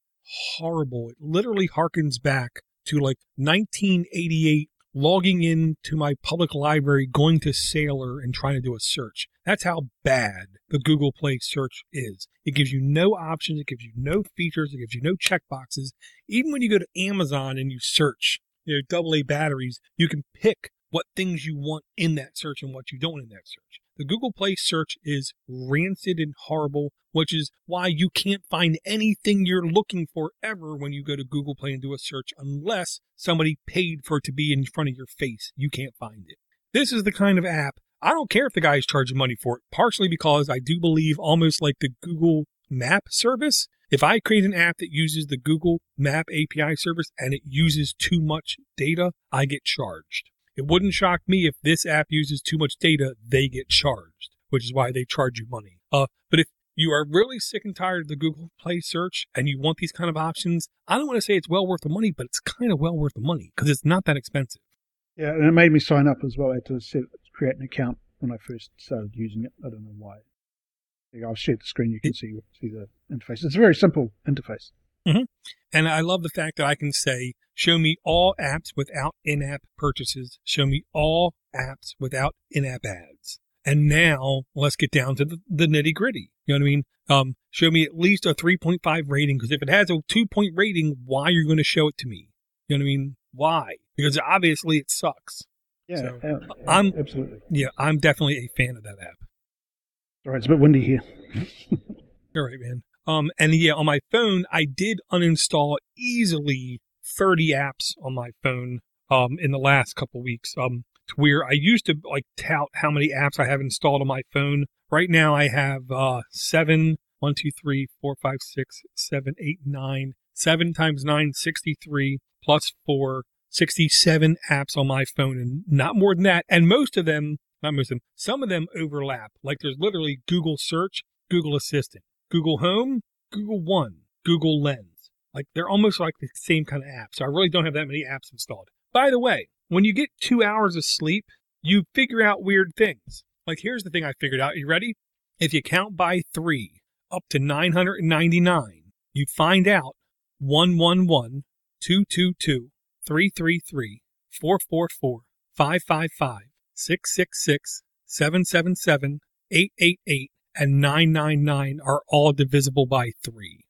horrible. It literally harkens back to like 1988 logging into my public library, going to Sailor and trying to do a search. That's how bad the Google Play search is. It gives you no options. It gives you no features. It gives you no checkboxes. Even when you go to Amazon and you search, you know, double A batteries, you can pick what things you want in that search and what you don't in that search. The Google Play search is rancid and horrible, which is why you can't find anything you're looking for ever when you go to Google Play and do a search unless somebody paid for it to be in front of your face. You can't find it. This is the kind of app, I don't care if the guy is charging money for it, partially because I do believe almost like the Google Map service. If I create an app that uses the Google Map API service and it uses too much data, I get charged. It wouldn't shock me if this app uses too much data, they get charged, which is why they charge you money. Uh, but if you are really sick and tired of the Google Play search and you want these kind of options, I don't want to say it's well worth the money, but it's kind of well worth the money because it's not that expensive.
Yeah, and it made me sign up as well. I had to set, create an account when I first started using it. I don't know why. I'll share the screen. You can see see the interface. It's a very simple interface.
Mm-hmm. And I love the fact that I can say, show me all apps without in app purchases. Show me all apps without in app ads. And now let's get down to the, the nitty gritty. You know what I mean? Um, show me at least a 3.5 rating because if it has a two point rating, why are you going to show it to me? You know what I mean? Why? Because obviously it sucks.
Yeah,
So,
yeah,
I'm-
absolutely.
Yeah, I'm definitely a fan of that app.
All right, it's a bit windy here.
All right, man. Um, and yeah, on my phone, I did uninstall easily 30 apps on my phone, um, in the last couple weeks. Um, to where I used to like tout how many apps I have installed on my phone. Right now I have, uh, seven, one, two, three, four, five, six, seven, eight, nine, seven times nine, 63 plus four, 67 apps on my phone and not more than that. And most of them, not most of them, some of them overlap. Like there's literally Google search, Google assistant. Google Home, Google One, Google Lens. Like they're almost like the same kind of app. So I really don't have that many apps installed. By the way, when you get two hours of sleep, you figure out weird things. Like here's the thing I figured out. You ready? If you count by three up to 999, you find out 111, 222, 333, 444, 555, 666, 777, 888, and 999 are all divisible by 3.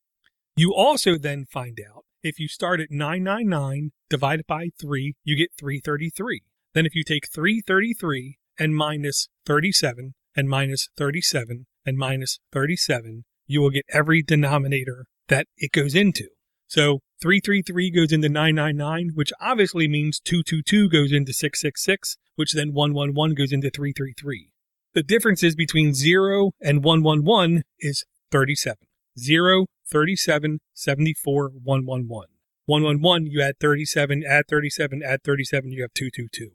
You also then find out if you start at 999 divided by 3, you get 333. Then if you take 333 and minus 37 and minus 37 and minus 37, you will get every denominator that it goes into. So 333 goes into 999, which obviously means 222 goes into 666, which then 111 goes into 333. The differences between 0 and 111 is 37. 0, 37, 74, 111. 111, you add 37, add 37, add 37, you have 222.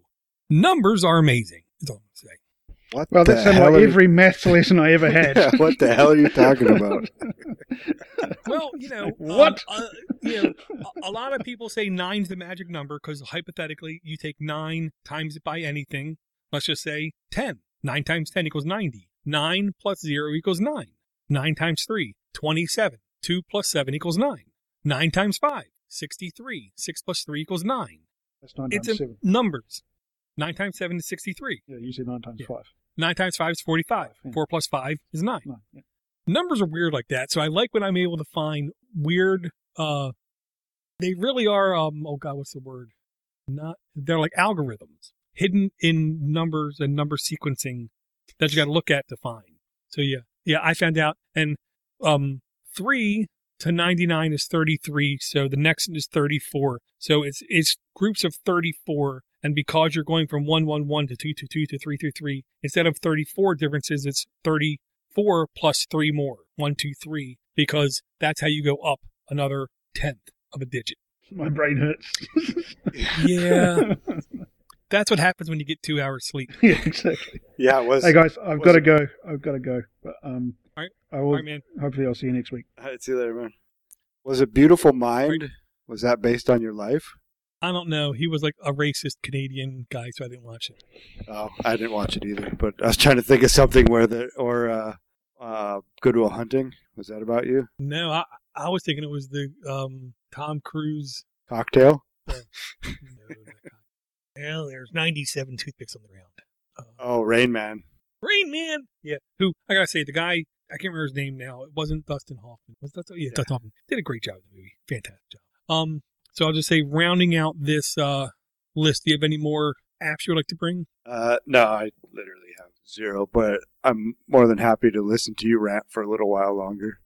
Numbers are amazing, is all I'm saying.
What
Well,
the
that sounded
hell
like
are you-
every maths lesson I ever had.
Yeah, what the hell are you talking about?
Well, you know,
What?
um, uh, you know, a, a lot of people say nine's the magic number because hypothetically, you take nine times it by anything. Let's just say ten. Nine times ten equals ninety. Nine plus zero equals nine. Nine times three, 27. Two plus seven equals nine. Nine times five, 63. Six plus three equals nine.
That's nine
It's
times
a
seven.
numbers. Nine times seven is 63.
Yeah, usually nine times
Yeah.
five.
Nine times five is 45.
Yeah.
Four plus five is nine.
Nine. Yeah.
numbers are weird like that. So I like when I'm able to find weird uh they really are um oh god, what's the word? Not they're like algorithms hidden in numbers and number sequencing that you gotta look at to find. So yeah. Yeah, I found out and um three to 99 is 33 so the next one is 34 so it's it's groups of 34 and because you're going from 111 to 222 to 333 instead of 34 differences it's thirty four plus plus three more. One, two, three, because that's how you go up another tenth of a digit.
My brain hurts.
Yeah. That's what happens when you get two hours sleep.
yeah, exactly.
Yeah, it was.
Hey guys, I've got to go. I've got to go. But um,
All right.
I will.
right, man.
Hopefully, I'll see you next week.
All right, see you later, man. Was it Beautiful Mind? Was that based on your life?
I don't know. He was like a racist Canadian guy, so I didn't watch it.
Oh, I didn't watch it either, but I was trying to think of something where the or uh, uh, Goodwill Hunting. Was that about you?
No, I I was thinking it was the um Tom Cruise.
Cocktail?
No, not that guy. Well, there's 97 toothpicks on the ground. Uh,
Oh, Rain Man.
Rain Man. Yeah. Who I gotta say, the guy I can't remember his name now. It wasn't Dustin Hoffman. Was that? Yeah, Dustin Hoffman did a great job in the movie. Fantastic job. Um. So I'll just say, rounding out this uh list. Do you have any more apps you would like to bring?
Uh, no, I literally have zero, but I'm more than happy to listen to you rant for a little while longer.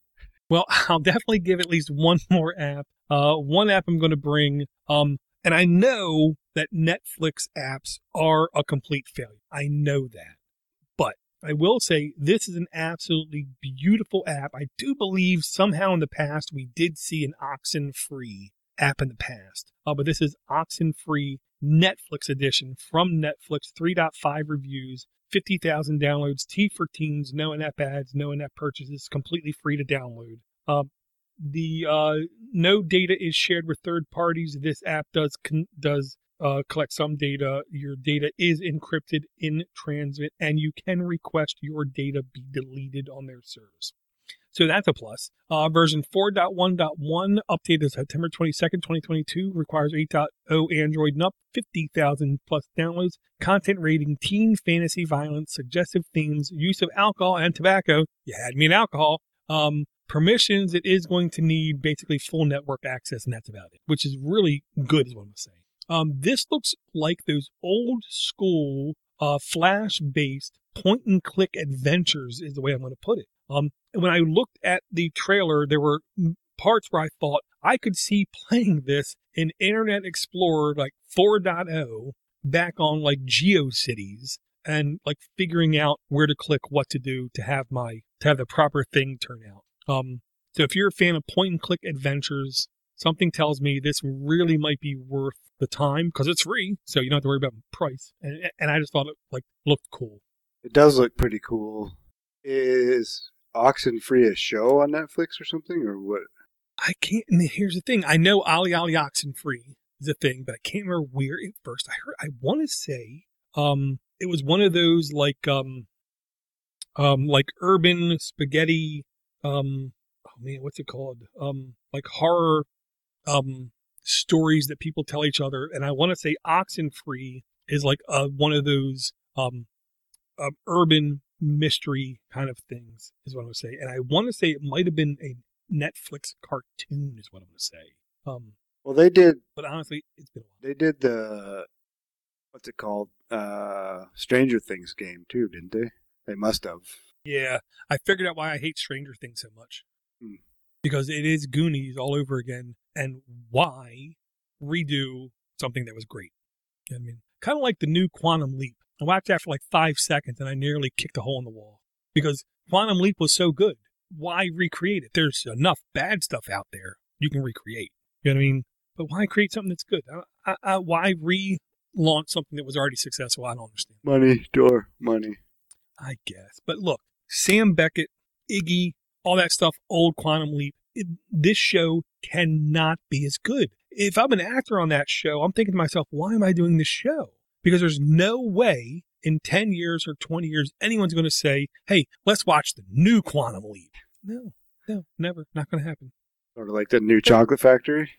Well, I'll definitely give at least one more app. Uh, one app I'm going to bring. Um, and I know that Netflix apps are a complete failure. I know that. But I will say this is an absolutely beautiful app. I do believe somehow in the past we did see an Oxenfree app in the past. Uh, but this is Oxenfree Netflix edition from Netflix, 3.5 reviews, 50,000 downloads, T for teens, no in-app ads, no in-app purchases, completely free to download. Um, the uh, no data is shared with third parties. This app does con- does uh, collect some data. Your data is encrypted in transit, and you can request your data be deleted on their service. So that's a plus. Uh, version 4.1.1 updated September 22nd, 2022 requires 8.0 Android and up, 50,000 plus downloads. Content rating teen fantasy violence, suggestive themes, use of alcohol and tobacco. You had me in alcohol. Um, permissions, it is going to need basically full network access, and that's about it, which is really good, is what I'm saying. Um, this looks like those old school uh, flash based point and click adventures, is the way I'm going to put it. Um, and when I looked at the trailer, there were parts where I thought I could see playing this in Internet Explorer like 4.0 back on like GeoCities and like figuring out where to click, what to do to have my to have the proper thing turn out. Um, so if you're a fan of point and click adventures, something tells me this really might be worth the time because it's free, so you don't have to worry about price. And and I just thought it like looked cool.
It does look pretty cool. Is Oxenfree a show on Netflix or something, or what?
I can't. And here's the thing: I know Ali Ali Oxen Free is a thing, but I can't remember where it first. I heard. I want to say, um, it was one of those like, um, um, like urban spaghetti. Um, oh man, what's it called? Um, like horror, um, stories that people tell each other. And I want to say Oxen Free is like uh one of those um, um urban mystery kind of things is what I'm gonna say. And I want to say it might have been a Netflix cartoon is what I'm gonna say. Um,
Well, they did.
but honestly, it's been a while.
They did the what's it called? Uh, Stranger Things game too, didn't they? They must have.
Yeah, I figured out why I hate Stranger Things so much.
Hmm.
Because it is Goonies all over again, and why redo something that was great? You know what I mean, kind of like the new Quantum Leap. I watched that for like five seconds, and I nearly kicked a hole in the wall because Quantum Leap was so good. Why recreate it? There's enough bad stuff out there you can recreate. You know what I mean? But why create something that's good? I, I, I, why relaunch something that was already successful? I don't understand.
Money, door, money.
I guess. But look, Sam Beckett, Ziggy, all that stuff, old Quantum Leap. It, this show cannot be as good. If I'm an actor on that show, I'm thinking to myself, why am I doing this show? Because there's no way in 10 years or 20 years anyone's going to say, hey, let's watch the new Quantum Leap. No, no, never. Not going to happen.
Sort of like the new Chocolate Factory.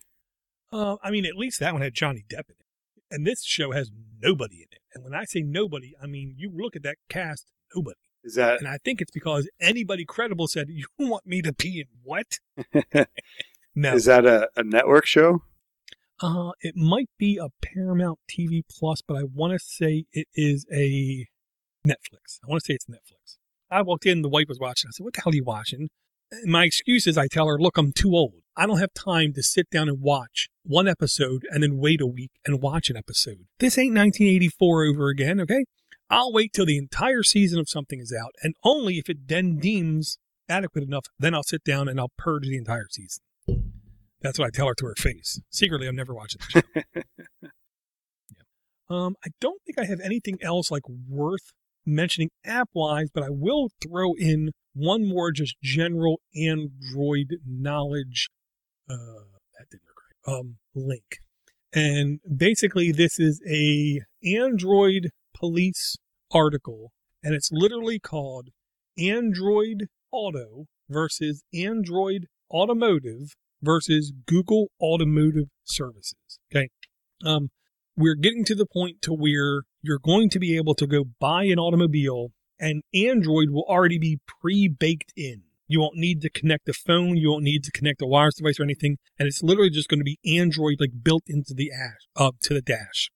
Uh, I mean, at least that one had Johnny Depp in it. And this show has nobody in it. And when I say nobody, I mean, you look at that cast, nobody.
Is that
And I think it's because anybody credible said, You want me to be in what? No.
is that a, a network show?
uh, it might be a Paramount TV Plus, but I want to say it is a Netflix. I want to say it's Netflix. I walked in, the wife was watching. I said, What the hell are you watching? And my excuse is I tell her, Look, I'm too old. I don't have time to sit down and watch one episode and then wait a week and watch an episode. This ain't 1984 over again, okay? I'll wait till the entire season of something is out, and only if it then deems adequate enough, then I'll sit down and I'll purge the entire season. That's what I tell her to her face. Secretly, I'm never watching the show. Yeah. Um, I don't think I have anything else like worth mentioning app wise, but I will throw in one more just general Android knowledge. Uh, that didn't work right. Um, link. And basically, this is a Android police article, and it's literally called Android Auto versus Android Automotive versus Google Automotive Services. Okay. Um, we're getting to the point to where you're going to be able to go buy an automobile and Android will already be pre-baked in. You won't need to connect the phone. You won't need to connect a wireless device or anything. And it's literally just going to be Android like built into the ash, uh, to the dash.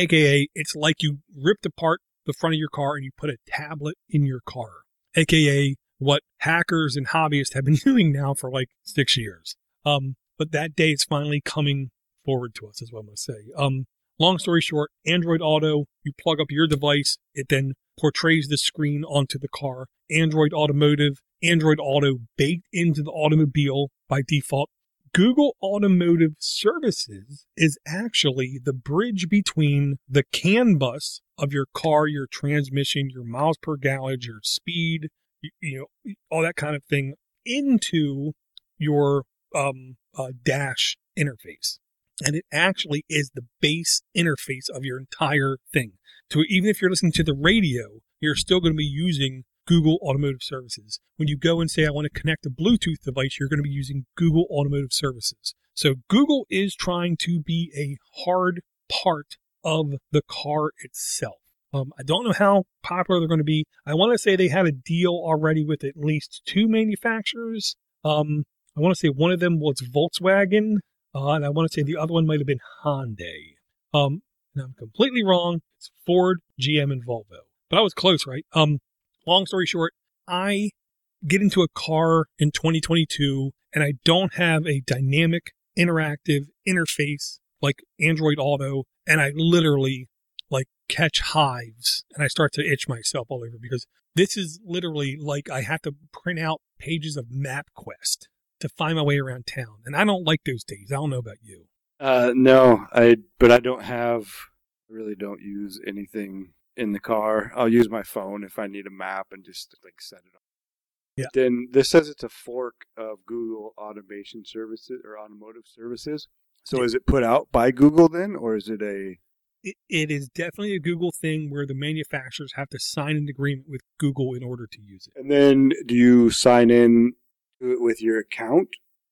AKA, it's like you ripped apart the front of your car and you put a tablet in your car. AKA what hackers and hobbyists have been doing now for like six years. Um, but that day is finally coming forward to us, is what I'm going to say. Um, long story short, Android Auto, you plug up your device, it then portrays the screen onto the car. Android Automotive, Android Auto baked into the automobile by default. Google Automotive Services is actually the bridge between the CAN bus of your car, your transmission, your miles per gallon, your speed, you, you know, all that kind of thing into your um, uh, dash interface. And it actually is the base interface of your entire thing. So even if you're listening to the radio, you're still going to be using Google Automotive Services. When you go and say, I want to connect a Bluetooth device, you're going to be using Google Automotive Services. So Google is trying to be a hard part of the car itself. Um, I don't know how popular they're going to be. I want to say they had a deal already with at least two manufacturers. Um, I want to say one of them was Volkswagen, uh, and I want to say the other one might have been Hyundai. Um, and I'm completely wrong. It's Ford, GM, and Volvo. But I was close, right? Um, long story short, I get into a car in 2022 and I don't have a dynamic, interactive interface like Android Auto, and I literally like catch hives and I start to itch myself all over because this is literally like I have to print out pages of MapQuest to find my way around town. And I don't like those days. I don't know about you.
Uh, no, I but I don't have. I really don't use anything in the car. I'll use my phone if I need a map and just like set it up.
Yeah.
Then this says it's a fork of Google Automation Services or Automotive Services. So is it put out by Google then, or is it a?
It, it is definitely a Google thing where the manufacturers have to sign an agreement with Google in order to use it.
And then do you sign in to it with your account?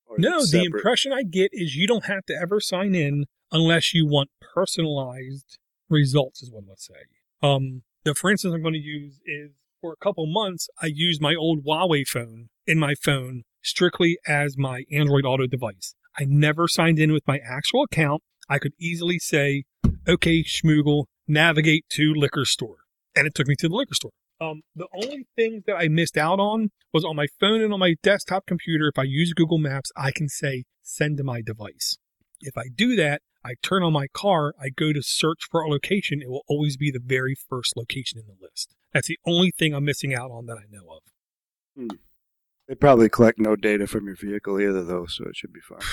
Or
No, the impression I get is you don't have to ever sign in unless you want personalized results, is what let's say. Um, the for instance I'm going to use is for a couple months, I used my old Huawei phone in my phone strictly as my Android Auto device. I never signed in with my actual account. I could easily say, okay, Schmoogle, navigate to liquor store. And it took me to the liquor store. Um, the only thing that I missed out on was on my phone and on my desktop computer. If I use Google Maps, I can say send to my device. If I do that, I turn on my car, I go to search for a location. It will always be the very first location in the list. That's the only thing I'm missing out on that I know of.
They probably collect no data from your vehicle either, though, so it should be fine.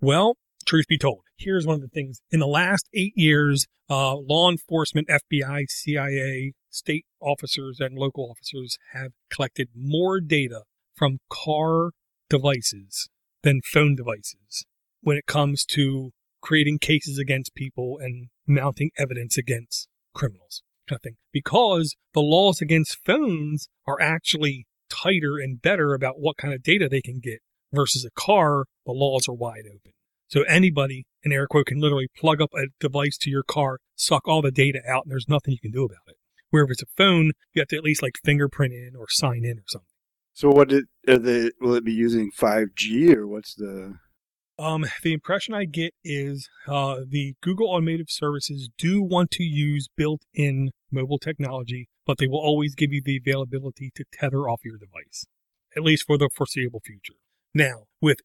Well, truth be told, here's one of the things. In the last eight years, uh, law enforcement, FBI, CIA, state officers, and local officers have collected more data from car devices than phone devices when it comes to creating cases against people and mounting evidence against criminals kind of thing. Because the laws against phones are actually tighter and better about what kind of data they can get versus a car the laws are wide open. So anybody in air quote can literally plug up a device to your car suck all the data out and there's nothing you can do about it. Where if it's a phone you have to at least like fingerprint in or sign in or something.
So, what did, they, will it be using 5G or what's the?
Um, the impression I get is uh, the Google Automotive Services do want to use built-in mobile technology, but they will always give you the availability to tether off your device, at least for the foreseeable future. Now, with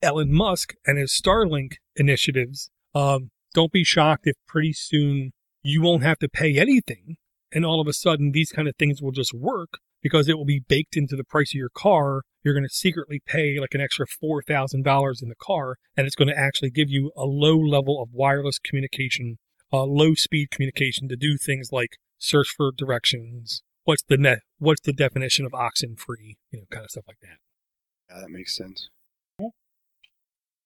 Elon Musk and his Starlink initiatives, um, don't be shocked if pretty soon you won't have to pay anything, and all of a sudden these kind of things will just work because it will be baked into the price of your car. You're going to secretly pay like an extra $4,000 in the car, and it's going to actually give you a low level of wireless communication uh, low speed communication to do things like search for directions. What's the net? What's the definition of oxen free? You know, kind of stuff like that.
Yeah, that makes sense.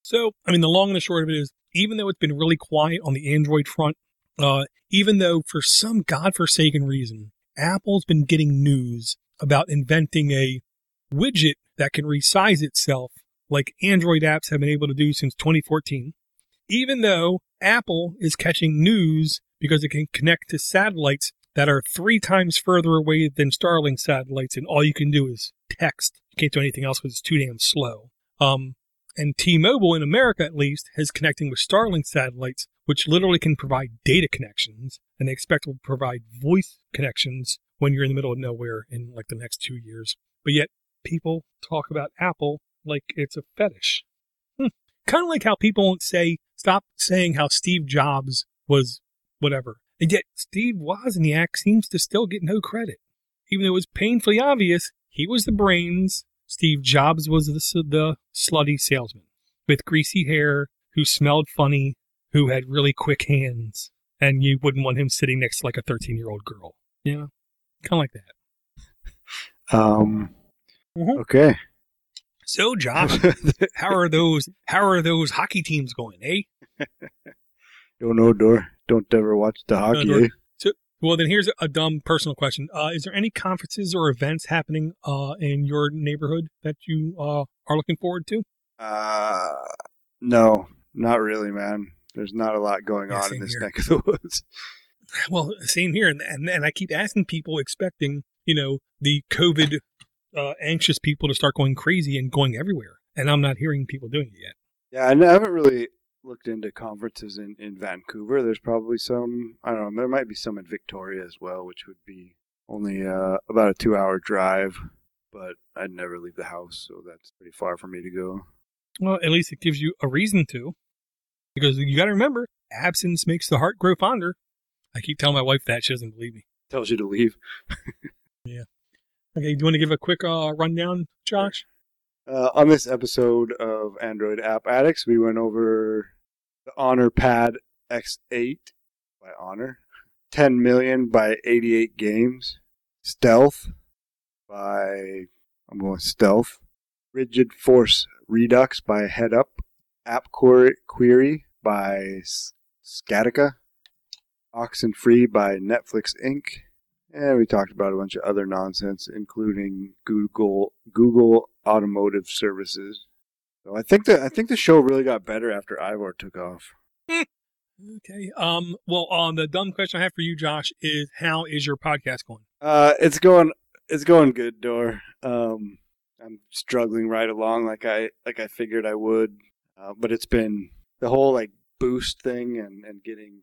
So, I mean, the long and the short of it is, even though it's been really quiet on the Android front, uh, even though for some godforsaken reason, Apple's been getting news about inventing a widget that can resize itself like Android apps have been able to do since 2014, even though Apple is catching news because it can connect to satellites that are three times further away than Starlink satellites, and all you can do is text. You can't do anything else because it's too damn slow. Um, and T-Mobile in America, at least, is connecting with Starlink satellites, which literally can provide data connections, and they expect will provide voice connections when you're in the middle of nowhere in like the next two years. But yet, people talk about Apple like it's a fetish. Hmm. Kind of like how people won't say, stop saying how Steve Jobs was whatever. And yet, Steve Wozniak seems to still get no credit. Even though it was painfully obvious he was the brains, Steve Jobs was the, the slutty salesman with greasy hair who smelled funny, who had really quick hands, and you wouldn't want him sitting next to like a 13 year old girl. Yeah, kind of like that.
Um.
Mhm.
Okay.
So, Josh, how are those? How are those hockey teams going? Eh?
Don't know, Door. Don't ever watch the hockey.
Door.
eh?
Well, then here's a dumb personal question. Uh, is there any conferences or events happening uh, in your neighborhood that you uh, are looking forward to?
Uh, no, not really, man. There's not a lot going
Yeah,
on in this
here.
neck of the woods.
Well, same here, and and, and I keep asking people, expecting you know the COVID uh, anxious people to start going crazy and going everywhere, and I'm not hearing people doing it yet.
Yeah, I haven't really looked into conferences in, in Vancouver. There's probably some, I don't know, there might be some in Victoria as well, which would be only uh, about a two hour drive, but I'd never leave the house, so that's pretty far for me to go.
Well, at least it gives you a reason to, because you got to remember, absence makes the heart grow fonder. I keep telling my wife that she doesn't believe me.
Tells you to leave. Yeah.
Okay, do you want to give a quick uh, rundown, Josh?
Uh, on this episode of Android App Addicts, we went over the Honor Pad X8 by Honor, 10 million by 88 games, Stealth by, I'm going Stealth, Rigid Force Redux by Head Up, App Query, Query by S- Scatica, Oxenfree by Netflix Inc., and we talked about a bunch of other nonsense, including Google Google Automotive Services. So I think that I think the show really got better after Ivor took off.
Okay. Um. Well, um, the dumb question I have for you, Josh, is how is your podcast going?
Uh, it's going it's going good, Door. Um, I'm struggling right along like I like I figured I would, uh, but it's been the whole like boost thing and and getting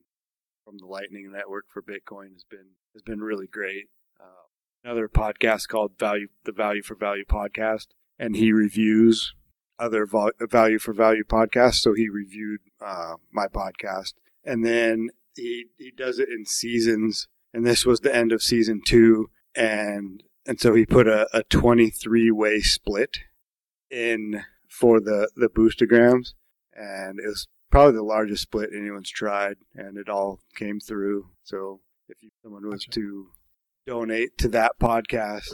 from the Lightning Network for Bitcoin has been has been really great. Uh, another podcast called Value the Value for Value podcast, and he reviews other Value for Value podcasts. So he reviewed uh, my podcast, and then he he does it in seasons. And this was the end of season two, and and so he put a, a 23 way split in for the the boostograms, and it was probably the largest split anyone's tried, and it all came through. So if someone was
Gotcha.
to donate to that podcast,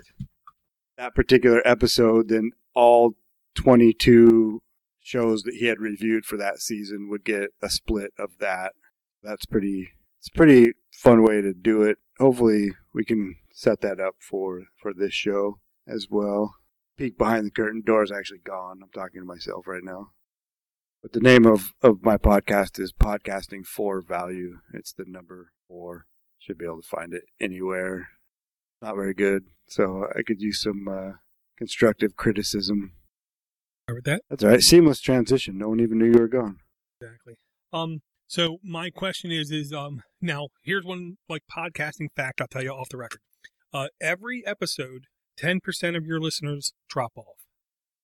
that particular episode, then all 22 shows that he had reviewed for that season would get a split of that. That's pretty. It's a pretty fun way to do it. Hopefully, we can set that up for for this show as well. Peek behind the curtain. Door's actually gone. I'm talking to myself right now. But the name of, of my podcast is Podcasting for Value. It's the number four. Should be able to find it anywhere. Not very good. So I could use some uh, constructive criticism.
With that.
That's all right. Seamless transition. No one even knew you were gone.
Exactly. Um. So my question is, is um. Now here's one like podcasting fact. I'll tell you off the record. Uh, every episode, ten percent of your listeners drop off.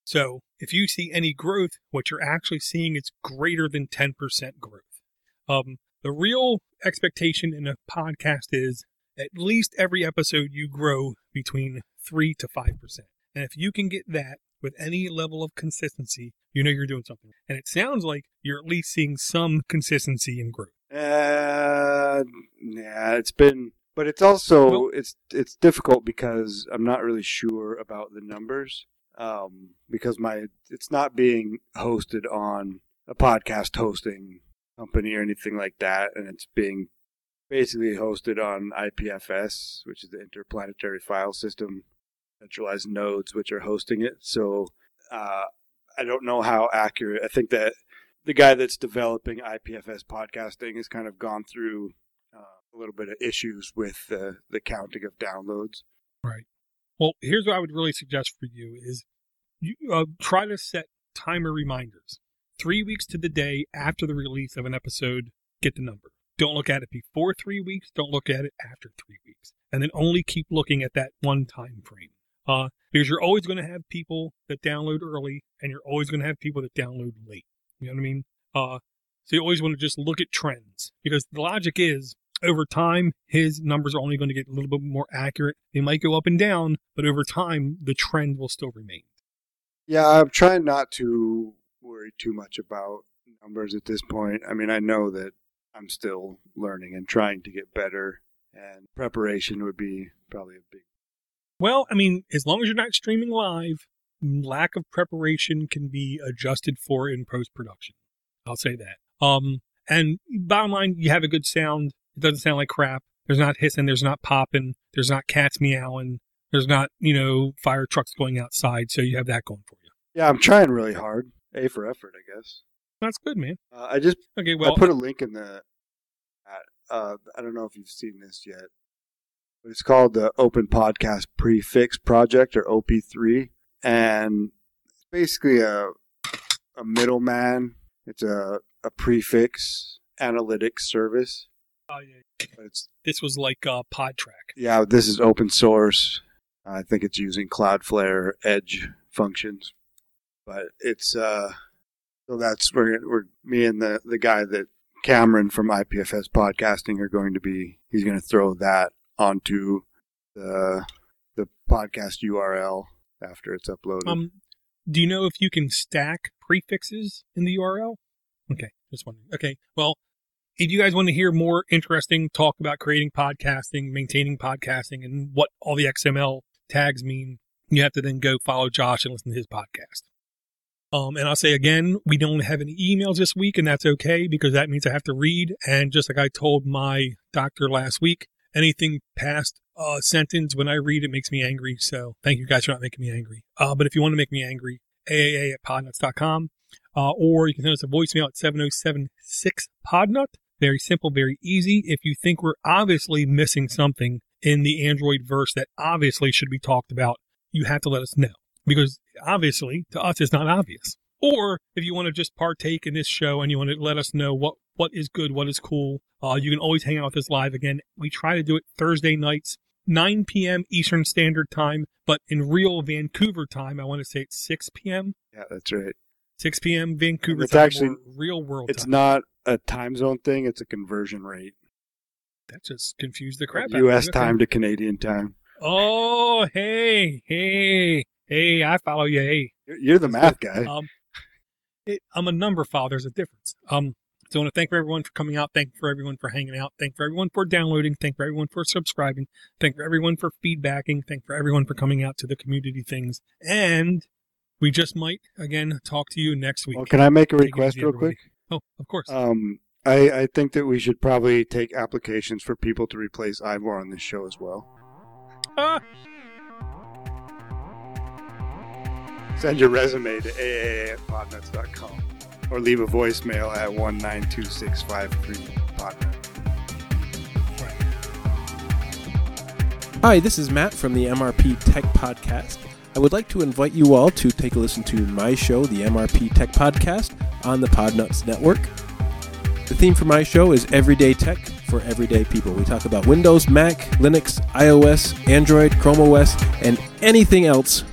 So if you see any growth, what you're actually seeing is greater than ten percent growth. Um. The real expectation in a podcast is at least every episode you grow between three to five percent. And if you can get that with any level of consistency, you know you're doing something. And it sounds like you're at least seeing some consistency in growth.
Uh, yeah, it's been, but it's also
Well-
it's it's difficult because I'm not really sure about the numbers. Um, because my it's not being hosted on a podcast hosting company or anything like that, and it's being basically hosted on IPFS, which is the Interplanetary File System, centralized nodes which are hosting it. So uh, I don't know how accurate. I think that the guy that's developing IPFS podcasting has kind of gone through uh, a little bit of issues with the the counting of downloads.
Well, here's what I would really suggest for you is you uh, try to set timer reminders. Three weeks to the day after the release of an episode, get the number. Don't look at it before three weeks. Don't look at it after three weeks. And then only keep looking at that one time frame. Uh, because you're always going to have people that download early and you're always going to have people that download late. You know what I mean? Uh, so you always want to just look at trends because the logic is over time, his numbers are only going to get a little bit more accurate. They might go up and down, but over time, the trend will still remain.
Yeah, I'm trying not to worry too much about numbers at this point. I mean, I know that I'm still learning and trying to get better, and preparation would be probably a big.
Well, I mean, as long as you're not streaming live, lack of preparation can be adjusted for in post production. I'll say that. Um, and bottom line, you have a good sound. It doesn't sound like crap. There's not hissing. There's not popping. There's not cats meowing. There's not, you know, fire trucks going outside. So you have that going for you.
Yeah, I'm trying really hard. A for effort, I guess.
That's good, man.
Uh, I just
Okay, well,
I put a link in the. Uh, I don't know if you've seen this yet, but it's called the Open Podcast Prefix Project or OP3, and it's basically a a middleman. It's a a prefix analytics service.
Oh, yeah.
But it's
this was like uh, Podtrac.
yeah, this is open source. I think it's using Cloudflare Edge functions, but it's uh, so that's where we're me and the the guy that Cameron from IPFS Podcasting are going to be. He's going to throw that onto the the podcast URL after it's uploaded.
Um, do you know if you can stack prefixes in the URL? Okay, just wondering. Okay, well, if you guys want to hear more interesting talk about creating podcasting, maintaining podcasting, and what all the XML tags mean, you have to then go follow Josh and listen to his podcast. Um, and I'll say again, we don't have any emails this week, and that's okay because that means I have to read. And just like I told my doctor last week, anything past a sentence when I read it makes me angry. So thank you guys for not making me angry. Uh, but if you want to make me angry, AAA at podnuts.com. Uh, or you can send us a voicemail at 7076 podnut. Very simple, very easy. If you think we're obviously missing something in the Android verse that obviously should be talked about, you have to let us know because obviously to us it's not obvious. Or if you want to just partake in this show and you want to let us know what, what is good, what is cool, uh, you can always hang out with us live again. We try to do it Thursday nights, 9 p.m. Eastern Standard Time, but in real Vancouver time, I want to say it's 6 p.m.
yeah, that's right.
6 p.m. Vancouver
It's
time,
actually-
real world
It's
time.
not a time zone thing; it's a conversion rate.
that just confused the crap out of
U.S.
me.
Time to Canadian time.
Oh, hey, hey, hey! I follow you. Hey,
You're, you're the math guy.
um, it, I'm a numberphile. There's a difference. Um, so I want to thank everyone for coming out. Thank for everyone for hanging out. Thank for everyone for downloading. Thank for everyone for subscribing. Thank for everyone for feedbacking. Thank for everyone for coming out to the community things. And we just might again talk to you next week.
Well, can I make a
Take
request real quick?
Oh, of course.
Um, I, I think that we should probably take applications for people to replace Ivor on this show as well.
Ah,
Send your resume to aa at podnuts.com or leave a voicemail at 192653 podnuts.
Hi, this is Matt from the MRP Tech Podcast. I would like to invite you all to take a listen to my show, the MRP Tech Podcast, on the Podnuts Network. The theme for my show is Everyday Tech for Everyday People. We talk about Windows, Mac, Linux, iOS, Android, Chrome OS, and anything else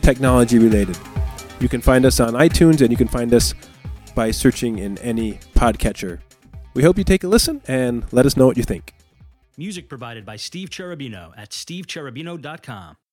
technology related. You can find us on iTunes and you can find us by searching in any podcatcher. We hope you take a listen and let us know what you think.
Music provided by Steve Cherubino at stevecherubino.com.